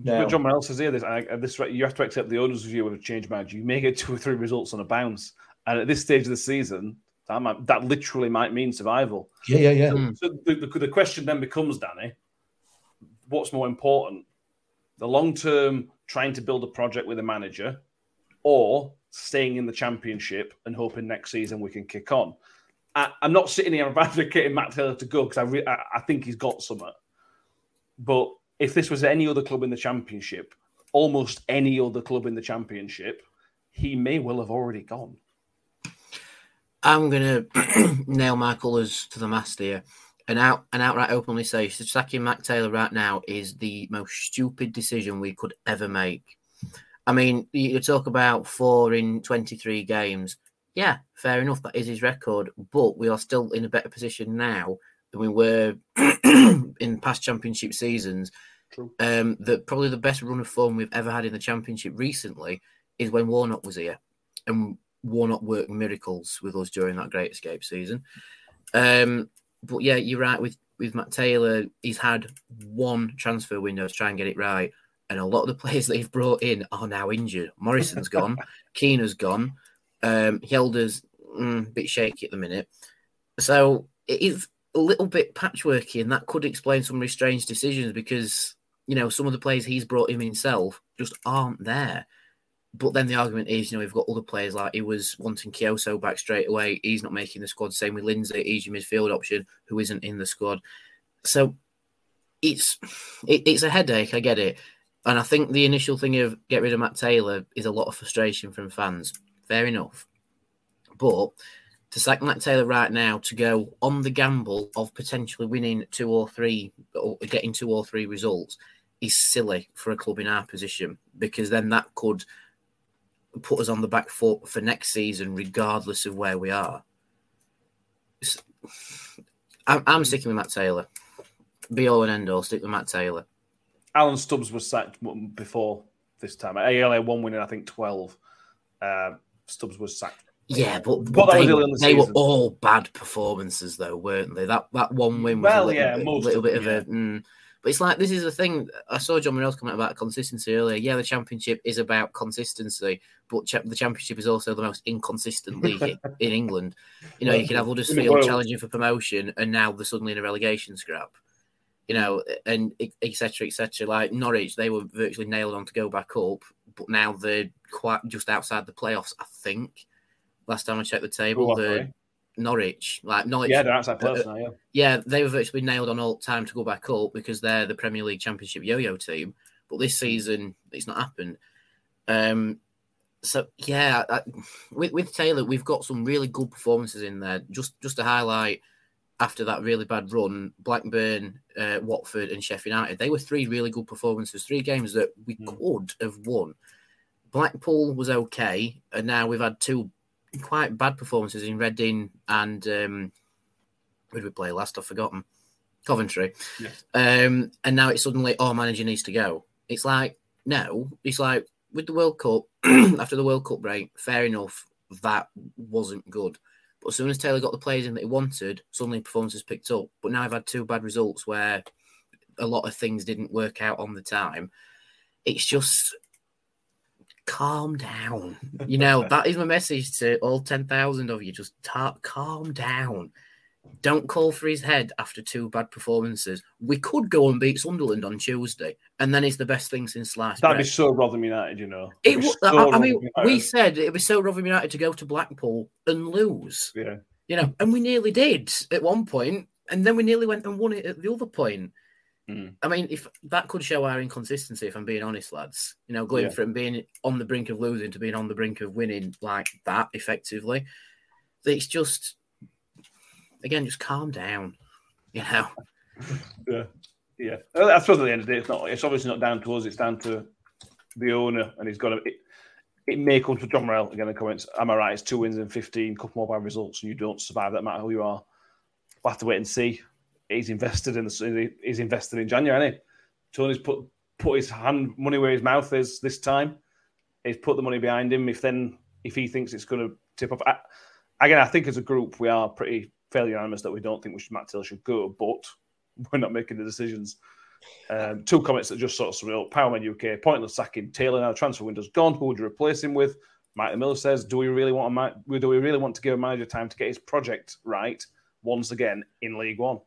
Now, John Morel says here, this, this you have to accept the owner's review of a change manager. You may get two or three results on a bounce, and at this stage of the season, that might, that literally might mean survival. Yeah, yeah, yeah. So, so the, the, the question then becomes, Danny, what's more important, the long term trying to build a project with a manager, or staying in the championship and hoping next season we can kick on. I, am not sitting here advocating Matt Taylor to go because I, re- I, I think he's got something. But if this was any other club in the championship, almost any other club in the championship, he may well have already gone. I'm going to nail my colours to the mast here and out and outright openly say sacking Matt Taylor right now is the most stupid decision we could ever make. I mean, you talk about four in 23 games. Yeah, fair enough. That is his record. But we are still in a better position now than we were in past championship seasons. Um, that probably the best run of form we've ever had in the championship recently is when Warnock was here. And Warnock worked miracles with us during that great escape season. Um, but yeah, you're right with, with Matt Taylor. He's had one transfer window to try and get it right and a lot of the players that he've brought in are now injured. Morrison's gone, Keener's gone, um, Hjelde's mm, a bit shaky at the minute. So it is a little bit patchworky, and that could explain some of his strange decisions because you know some of the players he's brought in himself just aren't there. But then the argument is, you know, we've got other players like he was wanting Kioso back straight away. He's not making the squad. Same with Lindsay, he's your midfield option who isn't in the squad. So it's it, it's a headache. I get it. And I think the initial thing of get rid of Matt Taylor is a lot of frustration from fans. Fair enough. But to sack Matt Taylor right now to go on the gamble of potentially winning two or three or getting two or three results is silly for a club in our position because then that could put us on the back foot for next season, regardless of where we are. I'm, I'm sticking with Matt Taylor. Be all and end all, stick with Matt Taylor. Alan Stubbs was sacked before this time. ALA one winning, I think twelve. Uh, Stubbs was sacked. Yeah, but, but, but they, the they were all bad performances, though, weren't they? That that one win was well, a little, yeah, bit, little bit of a. Mm, But it's like this is the thing. I saw John Morrell's comment about consistency earlier. Yeah, the championship is about consistency, but cha- the championship is also the most inconsistent league in England. You know, you can have Huddersfield challenging for promotion, and now they're suddenly in a relegation scrap. You know, and etc. etc. Like Norwich, they were virtually nailed on to go back up, but now they're quite just outside the playoffs. I think last time I checked the table, the Norwich, like Norwich. Yeah, they're outside uh, now. Yeah, yeah, they were virtually nailed on all time to go back up because they're the Premier League Championship yo-yo team. But this season, it's not happened. Um, so yeah, I, with with Taylor, we've got some really good performances in there. Just just to highlight, after that really bad run, Blackburn, uh, Watford, and Sheffield United, they were three really good performances. Three games that we mm. could have won. Blackpool was okay, and now we've had two quite bad performances in Reading and um, where did we play last? I've forgotten. Coventry. Yeah. Um, and now it's suddenly, oh, manager needs to go. It's like, no, it's like with the World Cup, after the World Cup break, fair enough, that wasn't good. But as soon as Taylor got the players in that he wanted, suddenly performances picked up. But now I've had two bad results where a lot of things didn't work out on the time. It's just calm down. You know, that is my message to all 10,000 of you. Just ta- calm down. Don't call for his head after two bad performances. We could go and beat Sunderland on Tuesday, and then it's the best thing since last. That'd bread. be so Rotherham United, you know. It, so I, I mean, we said it was so Rotherham United to go to Blackpool and lose. Yeah. You know, and we nearly did at one point, and then we nearly went and won it at the other point. Mm. I mean, if that could show our inconsistency, if I'm being honest, lads, you know, going yeah. from being on the brink of losing to being on the brink of winning like that effectively, it's just, again, just calm down, you know. Yeah, yeah. I suppose at the end of the day, it's not. It's obviously not down to us. It's down to the owner, and he's got to. It, it may come to John Morrell again in the comments. Am I right? It's two wins and fifteen, couple more bad results, and you don't survive. That matter who you are. We'll have to wait and see he's invested in the he's invested in January. Tony's put put his hand money where his mouth is this time. He's put the money behind him. If then if he thinks it's going to tip off, I, again, I think as a group we are pretty fairly unanimous that we don't think we should Matt Taylor should go, but we're not making the decisions. Um, two comments that just sort of sum. Powerman UK, pointless sacking Taylor now. Transfer window's gone. Who would you replace him with? Mike Miller says, "Do we really want a do we really want to give a manager time to get his project right once again in League One?"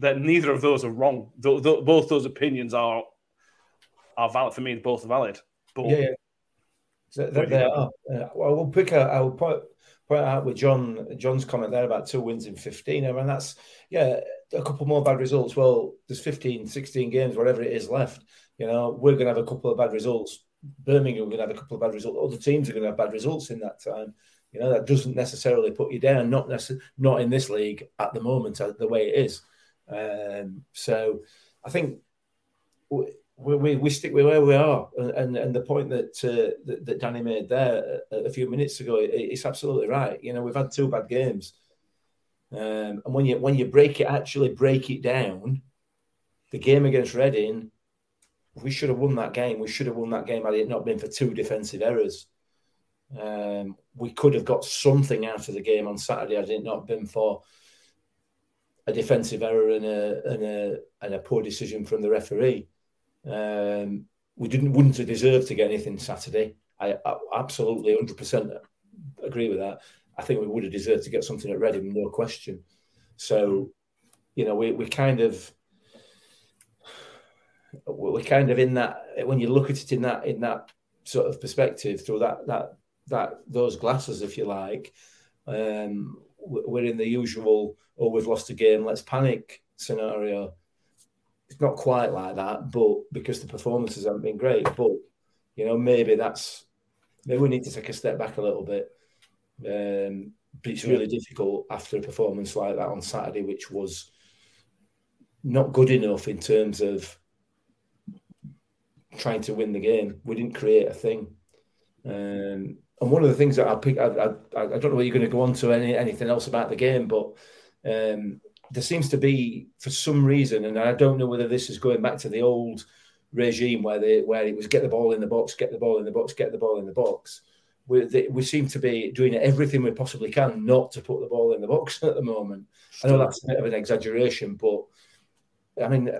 That neither of those are wrong. Though both those opinions are are valid for me. Both are valid. But yeah, yeah. So they, they are. Well, we'll pick. A, I will point point out with John John's comment there about two wins in fifteen. I mean, that's yeah, a couple more bad results. Well, there's 15, 16 games, whatever it is left. You know, we're going to have a couple of bad results. Birmingham are going to have a couple of bad results. Other teams are going to have bad results in that time. You know, that doesn't necessarily put you down, not necess- not in this league at the moment, uh, the way it is. Um, so I think we, we, we, stick with where we are. And, and the point that, uh, that, that Danny made there a, a few minutes ago, it, it's absolutely right. You know, we've had two bad games. Um, and when you when you break it, actually break it down, the game against Reading, we should have won that game. We should have won that game had it not been for two defensive errors. Um, we could have got something out of the game on Saturday had it not been for a defensive error and a and a, and a poor decision from the referee. Um, we didn't wouldn't have deserved to get anything Saturday. I, I absolutely 100 percent agree with that. I think we would have deserved to get something at Reading, no question. So, you know, we we kind of we're kind of in that when you look at it in that in that sort of perspective through that that that those glasses, if you like, um, we're in the usual "oh, we've lost a game, let's panic" scenario. It's not quite like that, but because the performances haven't been great, but you know maybe that's maybe we need to take a step back a little bit. Um, but it's really difficult after a performance like that on Saturday, which was not good enough in terms of trying to win the game. We didn't create a thing. Um, and one of the things that I pick, I, I, I don't know whether you're going to go on to any, anything else about the game, but um, there seems to be, for some reason, and I don't know whether this is going back to the old regime where they where it was get the ball in the box, get the ball in the box, get the ball in the box. We, we seem to be doing everything we possibly can not to put the ball in the box at the moment. I know that's a bit of an exaggeration, but I mean,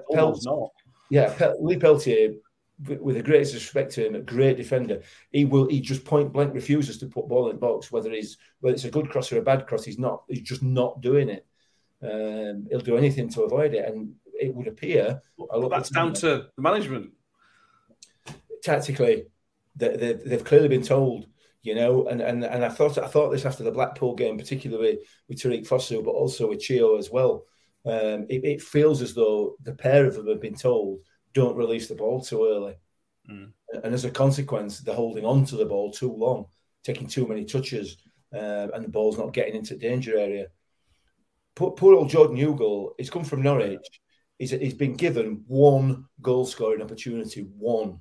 not. Yeah, Pel- Lee Peltier, with the greatest respect to him, a great defender. He will. He just point blank refuses to put ball in the box, whether he's whether it's a good cross or a bad cross. He's not. He's just not doing it. Um, he'll do anything to avoid it, and it would appear. I That's down to the management. tactically, they, they, they've clearly been told, you know, and, and and I thought I thought this after the Blackpool game, particularly with Tariqe Fosu, but also with Chio as well. Um, it, it feels as though the pair of them have been told, don't release the ball too early, Mm. and as a consequence, they're holding on to the ball too long, taking too many touches, uh, and the ball's not getting into danger area. Poor, poor old Jordan Hugill, he's come from Norwich. He's, he's been given one goal scoring opportunity, one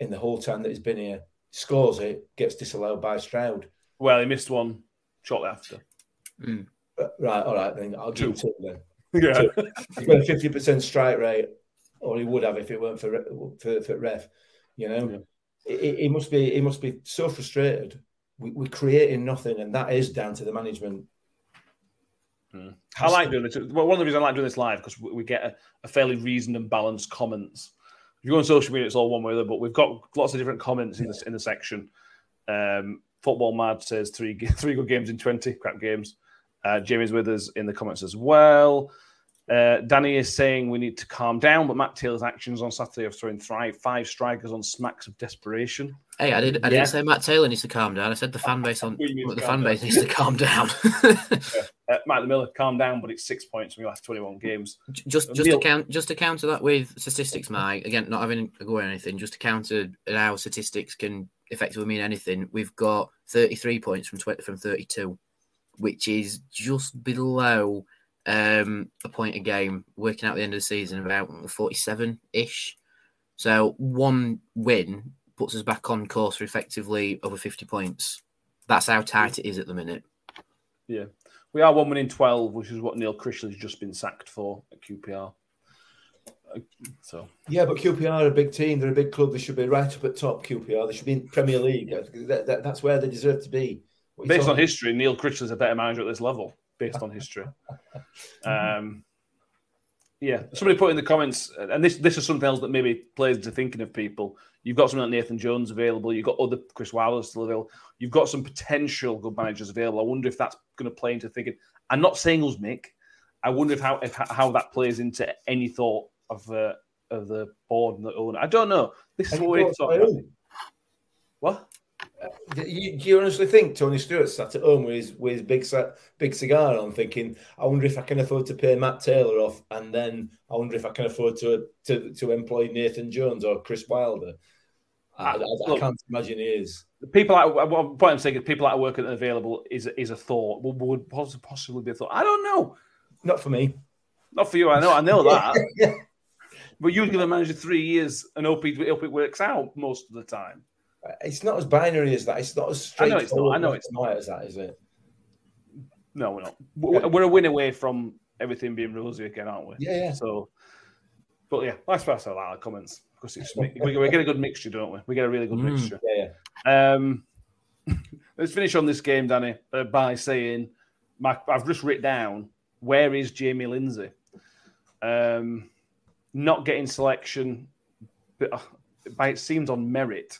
in the whole time that he's been here. Scores it, gets disallowed by Stroud. Well, he missed one shortly after. Uh, Right, all right, then I'll give him two then. Yeah. Two. He's got a fifty percent strike rate, or he would have if it weren't for for, for ref. You know, he, he- he must be he must be so frustrated. We, we're creating nothing, and that is down to the management. I like doing this. Well, one of the reasons I like doing this live because we we get a, a fairly reasoned and balanced comments. If you go on social media, it's all one way or the other, but we've got lots of different comments in the in the section. Um, Football Mad says three three good games in twenty crap games. Uh, Jamie's with us in the comments as well. Uh, Danny is saying we need to calm down, but Matt Taylor's actions on Saturday of throwing thri- five strikers on smacks of desperation. Hey, I did. I Yeah. didn't say Matt Taylor needs to calm down. I said the fan base on Well, you need to the fan base down. needs to calm down. Uh, Matt the Miller, calm down, but it's six points from your last twenty-one games. just just Neil- to count just to counter that with statistics, Mike. Again, not having a go at anything. Just to counter how statistics can effectively mean anything. We've got 33 points from 20, from 32, which is just below um, a point a game. Working out the end of the season about 47 ish. So one win puts us back on course for effectively over 50 points. That's how tight it is at the minute. Yeah. We are one winning 12, which is what Neil Critchley's just been sacked for at QPR. Uh, So, Yeah, but QPR are a big team. They're a big club. They should be right up at top. QPR. They should be in Premier League. That- that- that's where they deserve to be. What are you based on history, Neil Critchley's a better manager at this level, based on history. Um, yeah, somebody put in the comments, and this this is something else that maybe plays into thinking of people. You've got someone like Nathan Jones available. You've got other Chris Wilder still available. You've got some potential good managers available. I wonder if that's going to play into thinking. I'm not saying us, Mick. I wonder if how if how that plays into any thought of uh, of the board and the owner. I don't know. This is what we're talking about. What? Uh, do you, do you honestly think Tony Stewart sat at home with his, with his big big cigar on, thinking, "I wonder if I can afford to pay Matt Taylor off, and then I wonder if I can afford to to, to employ Nathan Jones or Chris Wilder." I, I, I can't imagine he is. The people at what point I'm saying is people at work and available is is a thought. Would, would possibly be a thought. I don't know. Not for me. Not for you. I know. I know that. Yeah. But you give a manager three years and hope, he, hope it works out most of the time. It's not as binary as that. It's not as I straight. know it's not. I know it's not as that, is it? No, we're not. We're, we're a win away from everything being rosy again, aren't we? Yeah, yeah. So, but yeah, that's why I said that comments because it's we, we get a good mixture, don't we? We get a really good Mm. mixture. Yeah, yeah. Um, let's finish on this game, Danny, uh, by saying, my, I've just written down where is Jamie Lindsay? Um, not getting selection, but uh, by it seems on merit.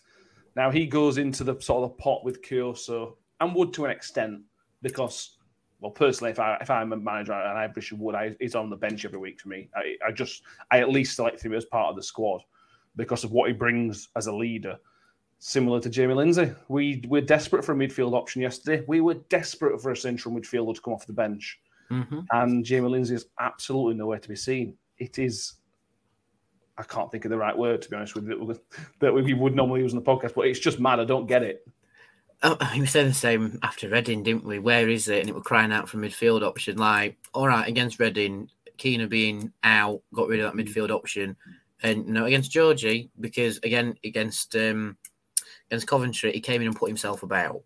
Now he goes into the sort of the pot with Kioso and Wood to an extent because, well, personally, if I if I'm a manager and I Bishop Wood, I, he's on the bench every week for me. I, I just I at least select him as part of the squad because of what he brings as a leader similar to Jamie Lindsay. We were desperate for a midfield option yesterday. We were desperate for a central midfielder to come off the bench. Mm-hmm. And Jamie Lindsay is absolutely nowhere to be seen. It is, I can't think of the right word, to be honest with you, that we would normally use on the podcast, but it's just mad. I don't get it. Oh, we said the same after Reading, didn't we? Where is it? And it was crying out for midfield option. Like, all right, against Reading, Keena being out, got rid of that midfield option. And you know, against Georgie, because again, against um against Coventry, he came in and put himself about,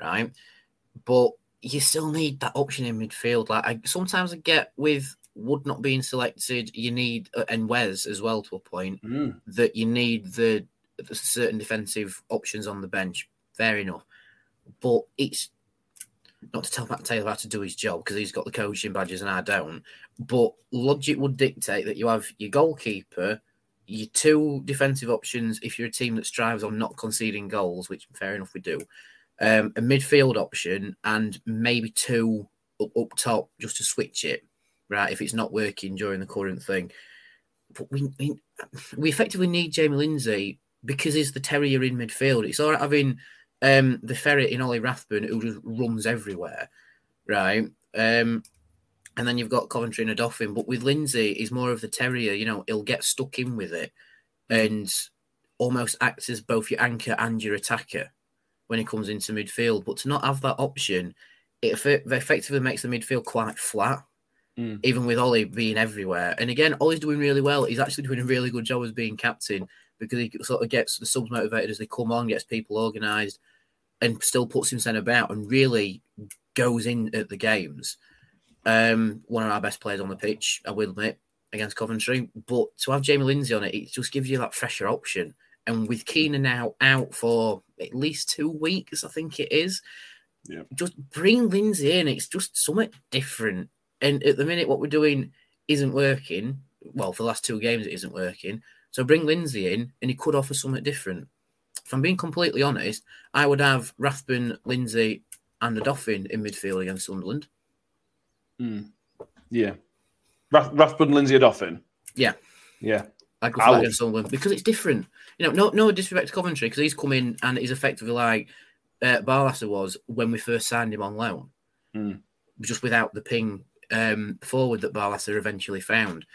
right? But you still need that option in midfield. Like I sometimes I get with Wood not being selected, you need uh, and Wes as well to a point Mm. that you need the, the certain defensive options on the bench. Fair enough, but it's not to tell Matt Taylor how to do his job because he's got the coaching badges and I don't. But logic would dictate that you have your goalkeeper, your two defensive options if you're a team that strives on not conceding goals, which fair enough we do, um, a midfield option, and maybe two up, up top just to switch it, right? If it's not working during the current thing. But we, we, effectively need Jamie Lindsay because he's the terrier in midfield. It's all right having um, the ferret in Ollie Rathbone who just runs everywhere, right? Um, and then you've got Coventry and Odoffin. But with Lindsay, he's more of the terrier. You know, he'll get stuck in with it and almost acts as both your anchor and your attacker when he comes into midfield. But to not have that option, it effectively makes the midfield quite flat. Mm. Even with Ollie being everywhere, and again, Ollie's doing really well. He's actually doing a really good job as being captain because he sort of gets the subs motivated as they come on, gets people organised, and still puts himself about and really goes in at the games. Um, one of our best players on the pitch, I will admit, against Coventry. But to have Jamie Lindsay on it, it just gives you that fresher option. And with Keenan now out for at least two weeks, I think it is. Yeah. Just bring Lindsay in. It's just something different. And at the minute, what we're doing isn't working. Well, for the last two games, it isn't working. So bring Lindsay in, and he could offer something different. If I'm being completely honest, I would have Rathbone, Lindsay, and Odoffin in midfield against Sunderland. Mm. Yeah. Rath- Rathbone, Lindsay, Odoffin. Yeah. Yeah. Go for against Sunderland because it's different. You know, no no disrespect to Coventry because he's come in and he's effectively like uh, Barlaser was when we first signed him on loan, mm. just without the ping um, forward that Barlaser eventually found.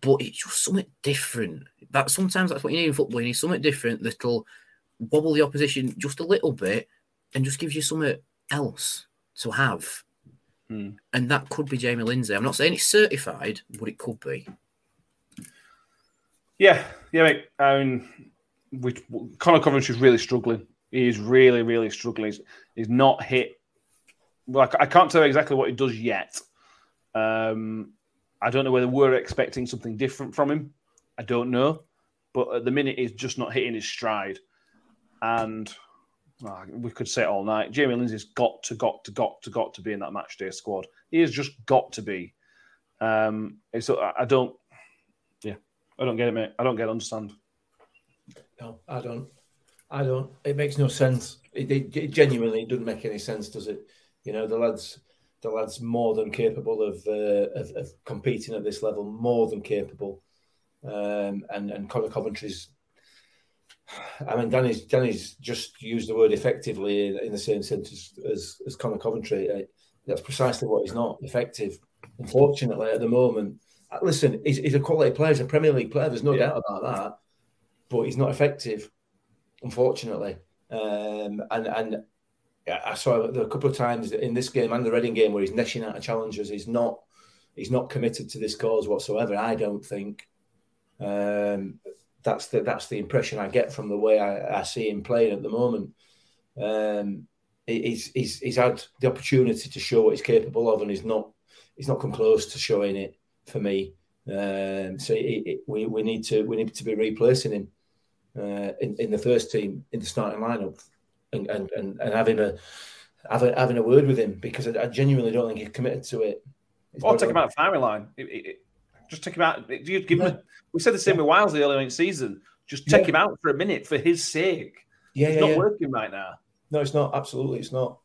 But it's just something different. That sometimes that's what you need in football. You need something different that'll wobble the opposition just a little bit and just gives you something else to have. Mm. And that could be Jamie Lindsay. I'm not saying it's certified, but it could be. Yeah, yeah, mate. I mean, we, Conor Coventry's really struggling. He's really, really struggling. He's, he's not hit. Well, I can't tell you exactly what he does yet. Um, I don't know whether we're expecting something different from him. I don't know. But at the minute, he's just not hitting his stride. And oh, we could say it all night. Jamie Lindsay's got to, got to, got to, got to be in that match day squad. He has just got to be. Um, so I don't, yeah, I don't get it, mate. I don't get it, understand. No, I don't. I don't. It makes no sense. It, it, it genuinely doesn't make any sense, does it? You know, the lads the lad's more than capable of, uh, of, of competing at this level, more than capable. Um, and and Conor Coventry's. I mean, Danny's Danny's just used the word effectively in, in the same sentence as as Conor Coventry. Uh, that's precisely what he's not effective. Unfortunately, at the moment, uh, listen, he's, he's a quality player, he's a Premier League player. There's no yeah. doubt about that. But he's not effective, unfortunately. Um, and and I saw a couple of times in this game and the Reading game where he's neshing out of challenges. He's not he's not committed to this cause whatsoever. I don't think. Um, that's the that's the impression I get from the way I, I see him playing at the moment. Um, he's, he's he's had the opportunity to show what he's capable of, and he's not he's not come close to showing it for me. Um, so we we need to we need to be replacing him uh, in in the first team in the starting lineup and and, and, and having a having, having a word with him because I, I genuinely don't think he's committed to it. or take him out of firing line. It, it, just take him out. Give him. A, we said the same yeah. with Wilesley earlier in the season. Just take yeah. him out for a minute for his sake. Yeah, it's yeah, not yeah. working right now. No, it's not. Absolutely, it's not.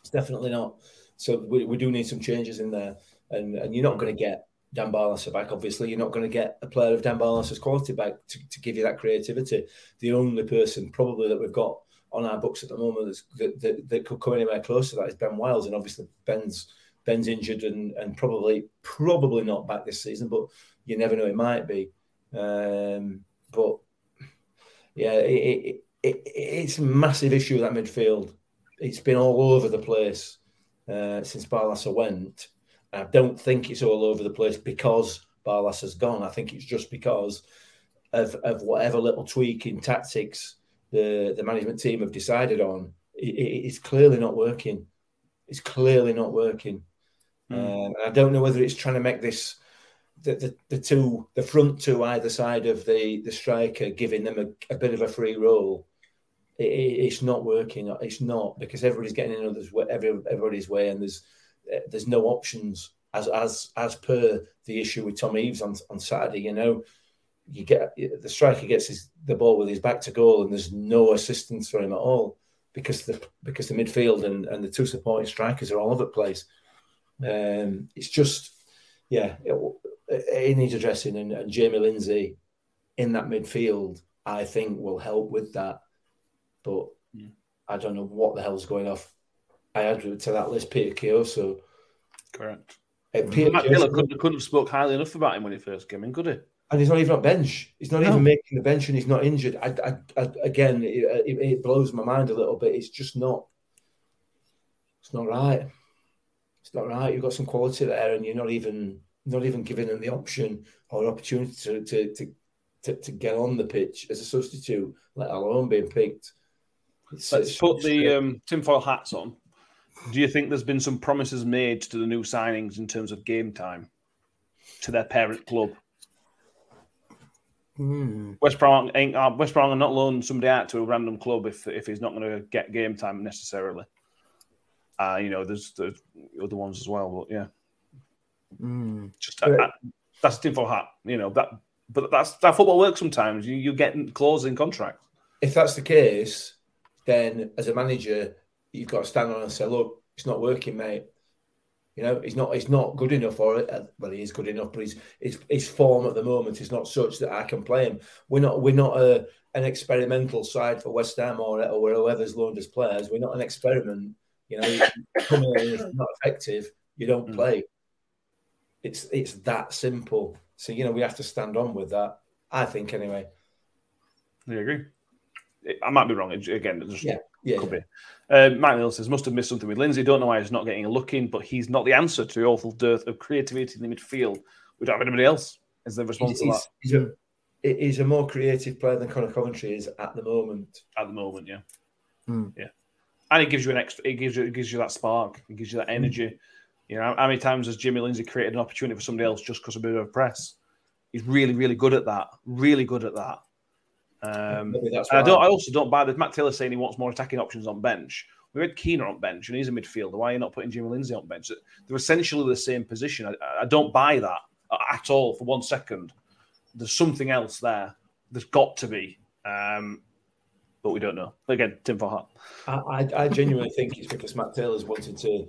It's definitely not. So we, we do need some changes in there, and and you're not going to get Dan Barlaser back. Obviously, you're not going to get a player of Dan Barlaser's quality back to, to give you that creativity. The only person probably that we've got on our books at the moment that, that, that, could come anywhere close to that is Ben Wiles, and obviously Ben's Ben's injured and, and probably probably not back this season, but you never know, it might be. Um, but yeah, it, it, it, it's a massive issue that midfield. It's been all over the place uh, since Barlaser went. I don't think it's all over the place because Barlaser has gone. I think it's just because of, of whatever little tweak in tactics the the management team have decided on, it, it's clearly not working. It's clearly not working. Mm. Um, I don't know whether it's trying to make this the, the, the two the front two either side of the the striker giving them a, a bit of a free role it, it, it's not working. It's not because everybody's getting in others every, everybody's way, and there's there's no options as as as per the issue with Tom Eaves on on Saturday. You know, you get the striker gets his, the ball with his back to goal, and there's no assistance for him at all because the because the midfield and, and the two supporting strikers are all over the place. Um, it's just yeah, it, it needs addressing, and, and Jamie Lindsay in that midfield, I think, will help with that. But yeah. I don't know what the hell's going off. I added to that list Peter Kioso. Correct. Uh, Peter Matt Kioso, couldn't, couldn't have spoke highly enough about him when he first came in, could he? And he's not even on bench. He's not no. even making the bench, and he's not injured. I, I, I again, it, it, it, blows my mind a little bit. It's just not. It's not right. It's not right. You've got some quality there, and you're not even not even giving them the option or opportunity to to, to to, to get on the pitch as a substitute, let alone being picked. It's, Let's it's, put it's the um, tinfoil hats on. Do you think there's been some promises made to the new signings in terms of game time to their parent club? Hmm. West Brom ain't uh, West Brom are not loaning somebody out to a random club if if he's not going to get game time necessarily. Uh, you know, there's there's other ones as well, but yeah, mm. just uh, that's a tinfoil hat. You know that but that's that football works sometimes. You you get clauses in contracts. If that's the case, then as a manager, you've got to stand on and say, "Look, it's not working, mate. You know, he's not he's not good enough for it. Uh, well, he is good enough, but his his, his form at the moment is not such that I can play him. We're not we're not a an experimental side for West Ham or or whoever's loaned as players. We're not an experiment. You know, coming in if not effective, you don't mm. play. It's it's that simple. So you know we have to stand on with that. I think anyway. I agree. I might be wrong. Again, just yeah, yeah, could yeah. be. Uh, Mike Neal says must have missed something with Lindsay. Don't know why he's not getting a look in, but he's not the answer to the awful dearth of creativity in the midfield. We don't have anybody else as the response he's, to that. He's a, he's a more creative player than Conor Coventry is at the moment. At the moment, yeah, mm. yeah, and it gives you an extra. It gives you it gives you that spark. It gives you that energy. Mm. You know, how many times has Jimmy Lindsay created an opportunity for somebody else just because of a bit of a press? He's really, really good at that. Really good at that. Um, I don't. I also don't buy that. Matt Taylor saying he wants more attacking options on bench. We had Keener on bench, and he's a midfielder. Why are you not putting Jimmy Lindsay on bench? They're essentially the same position. I, I don't buy that at all for one second. There's something else there. There's got to be, um, but we don't know. Again, Tim for I, I, I genuinely think it's because Matt Taylor's wanting to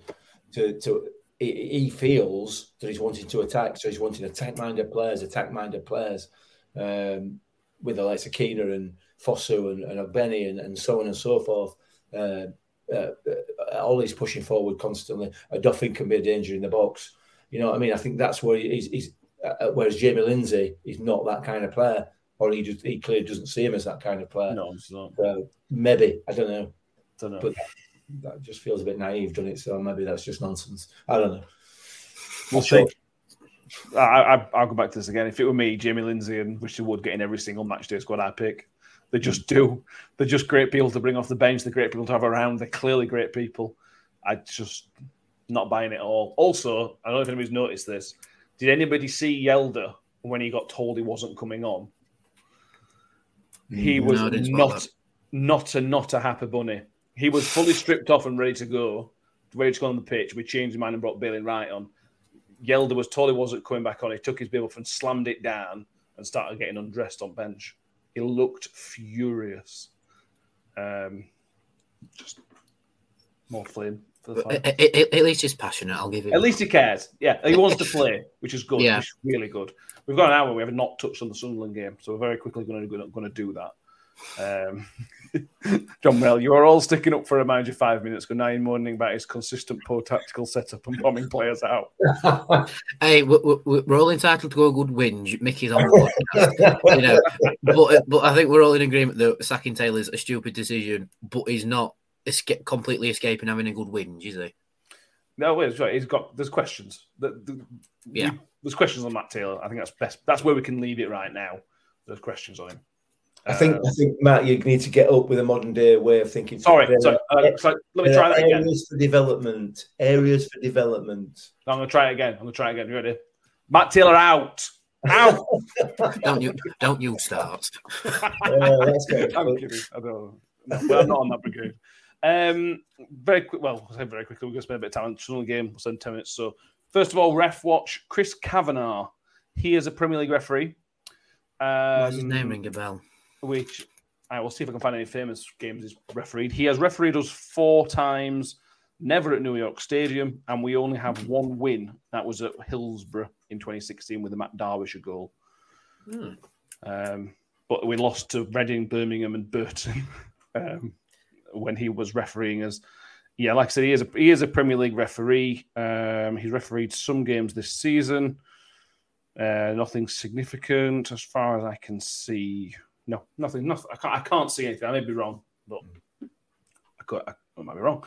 to to he, feels that he's wanting to attack, so he's wanting attack-minded players, attack-minded players, um, with the likes of Keener and Fosu and, and Ogbene and, and so on and so forth. Uh, uh, uh, always pushing forward constantly. Odoffin can be a danger in the box. You know what I mean? I think that's where he's. he's uh, uh, whereas Jamie Lindsay is not that kind of player, or he just he clearly doesn't see him as that kind of player. No, it's not. maybe I don't know. Don't know. But that just feels a bit naive, doesn't it? So maybe that's just nonsense. I don't know. We'll see. I, I, will go back to this again. If it were me, Jamie Lindsay and Richard Wood getting every single match day squad I pick, they just do. They're just great people to bring off the bench. They're great people to have around. They're clearly great people. I just not buying it at all. Also, I don't know if anybody's noticed this. Did anybody see Hjelde when he got told he wasn't coming on? He was no, not not a not a happy bunny. He was fully stripped off and ready to go, ready to go on the pitch. We changed his mind and brought Bailey Wright on. Hjelde was told he wasn't coming back on. He took his bib off and slammed it down and started getting undressed on bench. He looked furious. Um, just more flame. At, at, at, least he's passionate. I'll give him. At least he cares. Yeah, he wants to play, which is good. Yeah. Which is really good. We've got an hour. We have not touched on the Sunderland game, so we're very quickly going to going to do that. Um, John Mel, you are all sticking up for a manager five minutes, good night morning, about his consistent poor tactical setup and bombing players out. hey, we're, we're, all entitled to go a good whinge. Mickey's on the you know, but, but I think we're all in agreement that sacking Taylor is a stupid decision, but he's not esca- completely escaping having a good whinge, is he? No, wait, right. He's got there's questions. The, the, yeah, there's questions on Matt Taylor. I think that's best. That's where we can leave it right now. There's questions on him. I think, I think, Matt, you need to get up with a modern day way of thinking. Sorry, sorry, uh, sorry. let me try that again. Areas for development. Areas for development. I'm going to try it again. I'm going to try it again. You ready? Matt Taylor out. Out. don't you? Don't you start? uh, that's I'm kidding. I don't. no, we're not on that brigade. Um, very quick. Well, I'll say very quickly. We're going to spend a bit of time on the Sunderland game. We'll spend ten minutes. So, first of all, ref watch. Chris Kavanagh. He is a Premier League referee. Um, Why does his name ring a bell? Which I will see if I can find any famous games he's refereed. He has refereed us four times. Never at New York Stadium, and we only have one win. That was at Hillsborough in 2016 with the Matt Derbyshire goal. Hmm. Um, but we lost to Reading, Birmingham, and Burton um, when he was refereeing us. Yeah, like I said, he is a, he is a Premier League referee. Um, he's refereed some games this season. Uh, nothing significant as far as I can see. No, nothing. Nothing. I can't. I can't see anything. I may be wrong, but I, could, I, I might be wrong.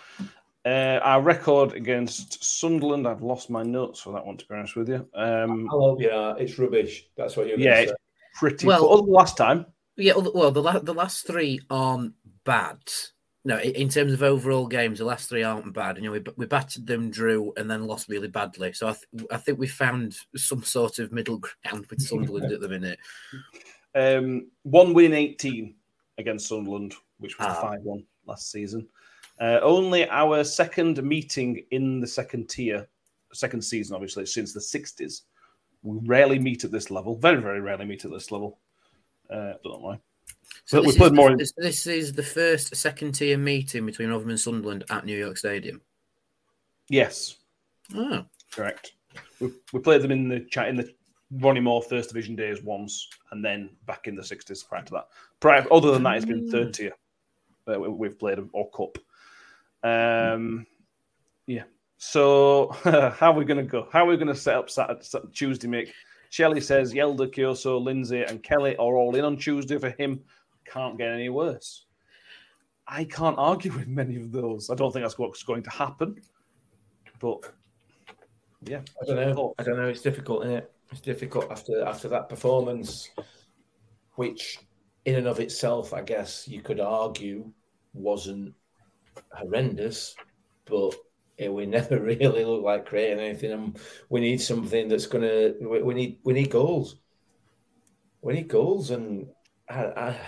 Uh, our record against Sunderland, I've lost my notes for that one. To be honest with you, um, I'll help you out. It's rubbish. That's what you're yeah, going it's to say. pretty. Well- Well, other than last time, Yeah, well, well, the la- the last three aren't bad. No, in terms of overall games, the last three aren't bad. You know, we we battered them, drew, and then lost really badly. So I th- I think we found some sort of middle ground with Sunderland at the minute. um, one win in 18 against Sunderland, which was Ah. the 5 1 last season. Uh, only our second meeting in the second tier, second season, obviously, since the 60s. We rarely meet at this level. Very, very rarely meet at this level. Uh, don't know why. So we played more this, this is the first second tier meeting between Rotherham and Sunderland at New York Stadium. Yes, Oh, correct. We, we played them in the chat in the Ronnie Moore First Division days once, and then back in the 60s prior to that. Prior, other than that, it's been third tier. Uh, we- we've played or cup. Um, yeah. So how are we going to go? How are we going to set up Saturday, Tuesday, Mick? Shelley says Hjelde, Kioso, Lindsay, and Kelly are all in on Tuesday for him. Can't get any worse. I can't argue with many of those. I don't think that's what's going to happen. But yeah, I don't know. I don't know. It's difficult, isn't it? It's difficult after after that performance, which in and of itself, I guess you could argue wasn't horrendous, but we never really look like creating anything. And we need something that's to. We, we need we need goals. We need goals, and I, I,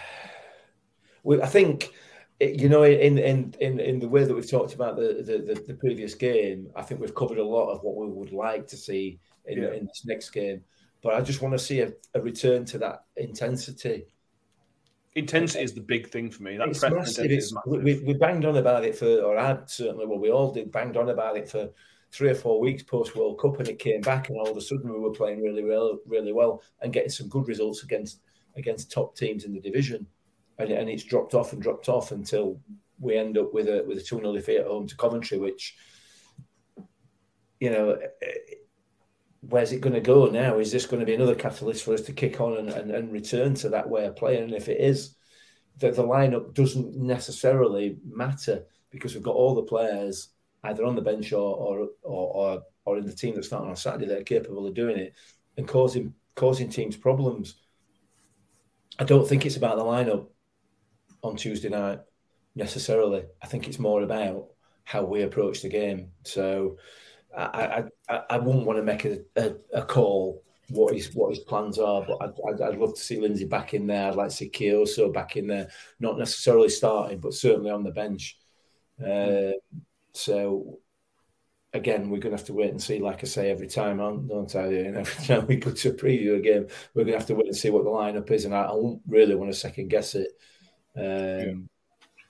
we, I think you know, in in in in the way that we've talked about the, the the, the previous game, I think we've covered a lot of what we would like to see in, Yeah. in this next game. But I just want to see a, a return to that intensity. intensity is the big thing for me. That It's massive. It's, massive. we we banged on about it for, or I certainly, well, we all did, banged on about it for three or four weeks post World Cup, and it came back, and all of a sudden we were playing really well, really well, and getting some good results against against top teams in the division, and, and it's dropped off and dropped off until we end up with a with a two 0 defeat at home to Coventry, which you know. Where's it going to go now? Is this going to be another catalyst for us to kick on and, and, and return to that way of playing? And if it is, the, the lineup doesn't necessarily matter because we've got all the players either on the bench or or, or, or, or in the team that's starting on Saturday that are capable of doing it and causing causing teams problems. I don't think it's about the lineup on Tuesday night necessarily. I think it's more about how we approach the game. So I I, I, wouldn't want to make a, a, a call what his what his plans are, but I'd, I'd, I'd love to see Lindsay back in there. I'd like to see Kioso back in there, not necessarily starting, but certainly on the bench. Uh, so again, we're going to have to wait and see. Like I say every time, don't I? And every time we go to preview a game, we're going to have to wait and see what the lineup is, and I, I won't really want to second guess it. Um,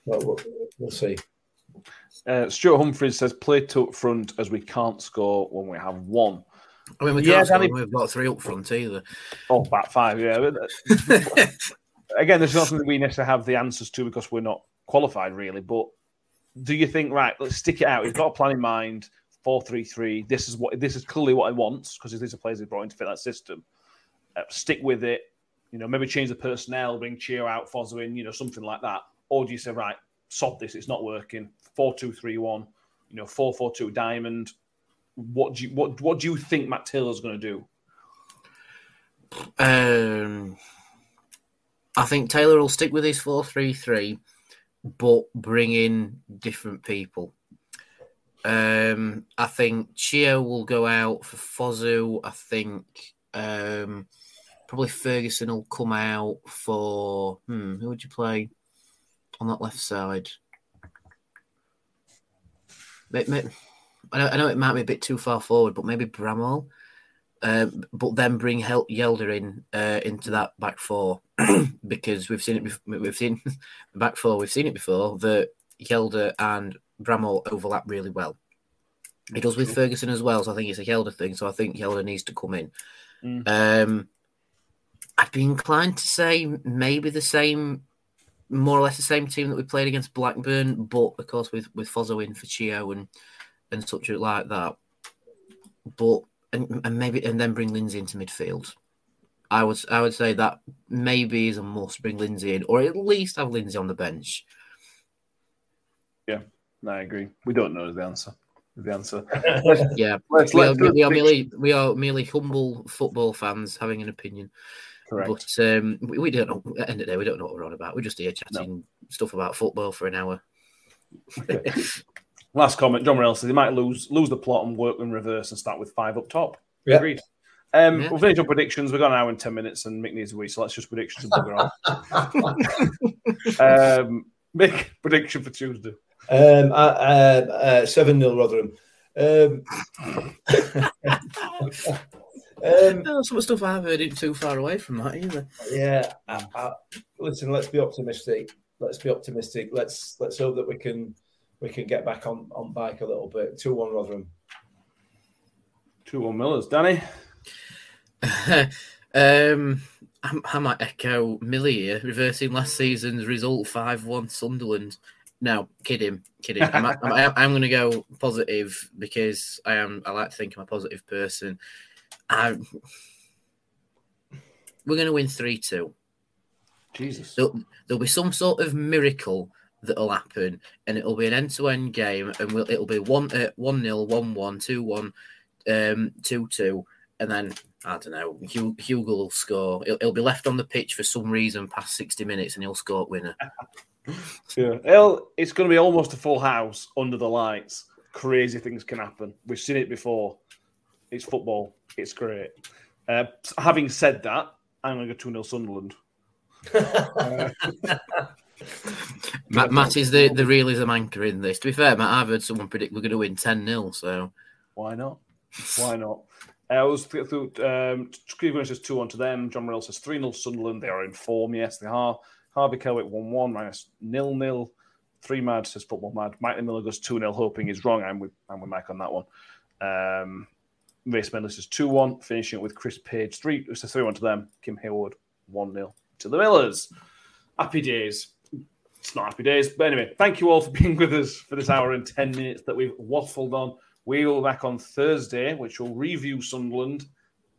but we'll, we'll see. Uh, Stuart Humphries says play two up front as we can't score when we have one. I mean, we Yeah, can't score Danny- we've got three up front either. Oh, back five, yeah. Uh, Again, there's nothing something we necessarily have the answers to because we're not qualified, really. But do you think, right, let's stick it out? We've got a plan in mind, four three three. This is what this is clearly what I want because these are players he brought in to fit that system. Uh, stick with it. You know, maybe change the personnel, bring Chio out, Fosu in, you know, something like that. Or do you say, right, sod this, it's not working. Four two three one. You know, four four two diamond. What do you what what do you think Matt Taylor's going to do? Um, I think Taylor will stick with his four three three, but bring in different people. Um, I think Chio will go out for Fosu. I think um, probably Ferguson will come out for hmm, who would you play? On that left side. I know, it might be a bit too far forward, but maybe Bramall. Um, but then bring Hel- Hjelde in uh, into that back four because we've seen it. Bef- we've seen the back four. We've seen it before that Hjelde and Bramall overlap really well. He does with Ferguson as well, so I think it's a Hjelde thing. So I think Hjelde needs to come in. Mm. Um, I'd be inclined to say maybe the same, more or less the same team that we played against Blackburn, but of course with with Fosu in for Chio and and such like that. But and, and maybe and then bring Lindsay into midfield. I would I would say that maybe is a must bring Lindsay in, or at least have Lindsay on the bench. Yeah, no, I agree. We don't know the answer. The answer. Yeah, Let's- we, let's are, do we are merely we are merely humble football fans having an opinion. Correct. But um, we, we don't know. At the end of the day, we don't know what we're on about. We're just here chatting stuff about football for an hour. Last comment, John Morell says he might lose lose the plot and work in reverse and start with five up top. Yeah. Agreed. Um, Yeah. We'll finish our predictions. We've got an hour and 10 minutes and Mick needs a wee, so let's just predictions and bugger off. um, Mick, prediction for Tuesday. Um, uh, uh, uh, 7 0 Rotherham. Um, um, No, some of the stuff I've heard isn't too far away from that either. yeah, I, I, listen, let's be optimistic. Let's be optimistic. Let's let's hope that we can we can get back on, on bike a little bit. 2 1 Rotherham. 2 1 Millers. Danny? um, I, I might echo Millie here, reversing last season's result 5 1 Sunderland. No, kidding, kidding. I'm, I'm, I'm going to go positive because I am. I like to think I'm a positive person. I, we're going to win 3 2. Jesus. There'll, there'll be some sort of miracle that'll happen, and it'll be an end-to-end game, and we'll, it'll be one uh, one nil, one one, two one, um, two two, and then I don't know. Hugh, Hugill will score. He'll, he'll be left on the pitch for some reason past sixty minutes, and he'll score winner. Yeah. Well, it's going to be almost a full house under the lights. Crazy things can happen. We've seen it before. It's football. It's great. Uh, having said that, I'm going to go 2 0 Sunderland. Matt, Matt is the, the realism anchor in this. To be fair, Matt, I've heard someone predict we're going to win ten 0 So Why not? Why not? Uh, I was th- through um, Cleveland says 2 1 to them. John Morell says 3 0 Sunderland. They are in form. Yes, they are. Harvey Kelwick 1 1 minus nil nil. Three Mad says football mad. Mike Miller goes 2 0, hoping he's wrong. I'm with, I'm with Mike on that one. Um, Race Medley says 2 1, finishing it with Chris Page 3. It's a 3 1 to them. Kim Hayward 1 0 to the Millers. Happy days. It's not happy days. But anyway, thank you all for being with us for this hour and 10 minutes that we've waffled on. We will be back on Thursday, which will review Sunderland.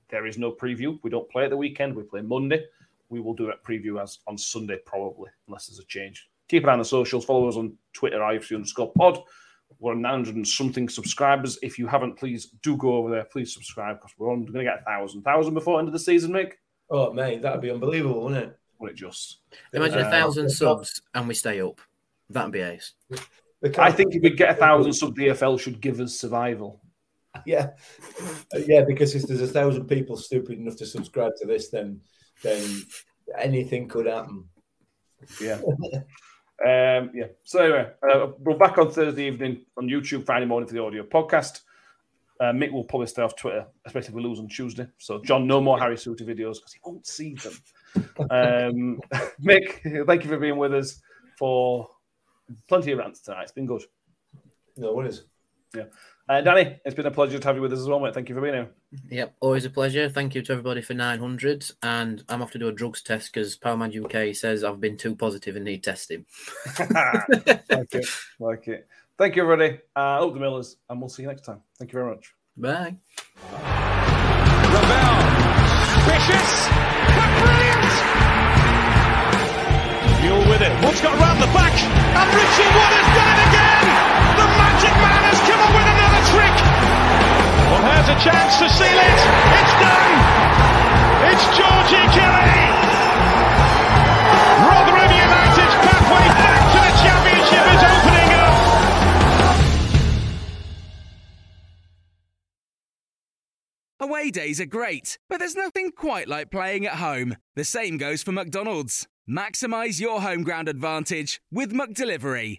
There is no preview. We don't play at the weekend. We play Monday. We will do that preview as on Sunday, probably, unless there's a change. Keep an eye on the socials. Follow us on Twitter, IFC underscore pod. We're 900 and something subscribers. If you haven't, please do go over there. Please subscribe because we're going to get a thousand. Thousand before end of the season, Mick? Oh, mate, that'd be unbelievable, wouldn't it? Would it just? imagine a Uh, thousand subs and we stay up. That'd be ace. I think if we get a thousand sub, the EFL should give us survival. Yeah, Uh, yeah. Because if there's a thousand people stupid enough to subscribe to this, then then anything could happen. Yeah. um, yeah. So anyway, uh, we're back on Thursday evening on YouTube, Friday morning for the audio podcast. Uh, Mick will probably stay off Twitter, especially if we lose on Tuesday. So, John, no more Harry Suter videos because he won't see them. Um, Mick, thank you for being with us for plenty of rants tonight. It's been good. No worries. Yeah. Uh, Danny, it's been a pleasure to have you with us as well, mate. Thank you for being here. Yep, always a pleasure. Thank you to everybody for 900. And I'm off to do a drugs test because Powerman UK says I've been too positive and need testing. like it. Like it. Thank you, everybody. Uh, hope the Millers, and we'll see you next time. Thank you very much. Bye. Ravel. Vicious. Brilliant. Mule with it. Wood's got round the back. And Richie Wood has done it come up with another trick. Well, here's a chance to seal it. It's done. It's Georgie Kelly. Rotherham United's pathway back to the championship is opening up. Away days are great, but there's nothing quite like playing at home. The same goes for McDonald's. Maximize your home ground advantage with McDelivery.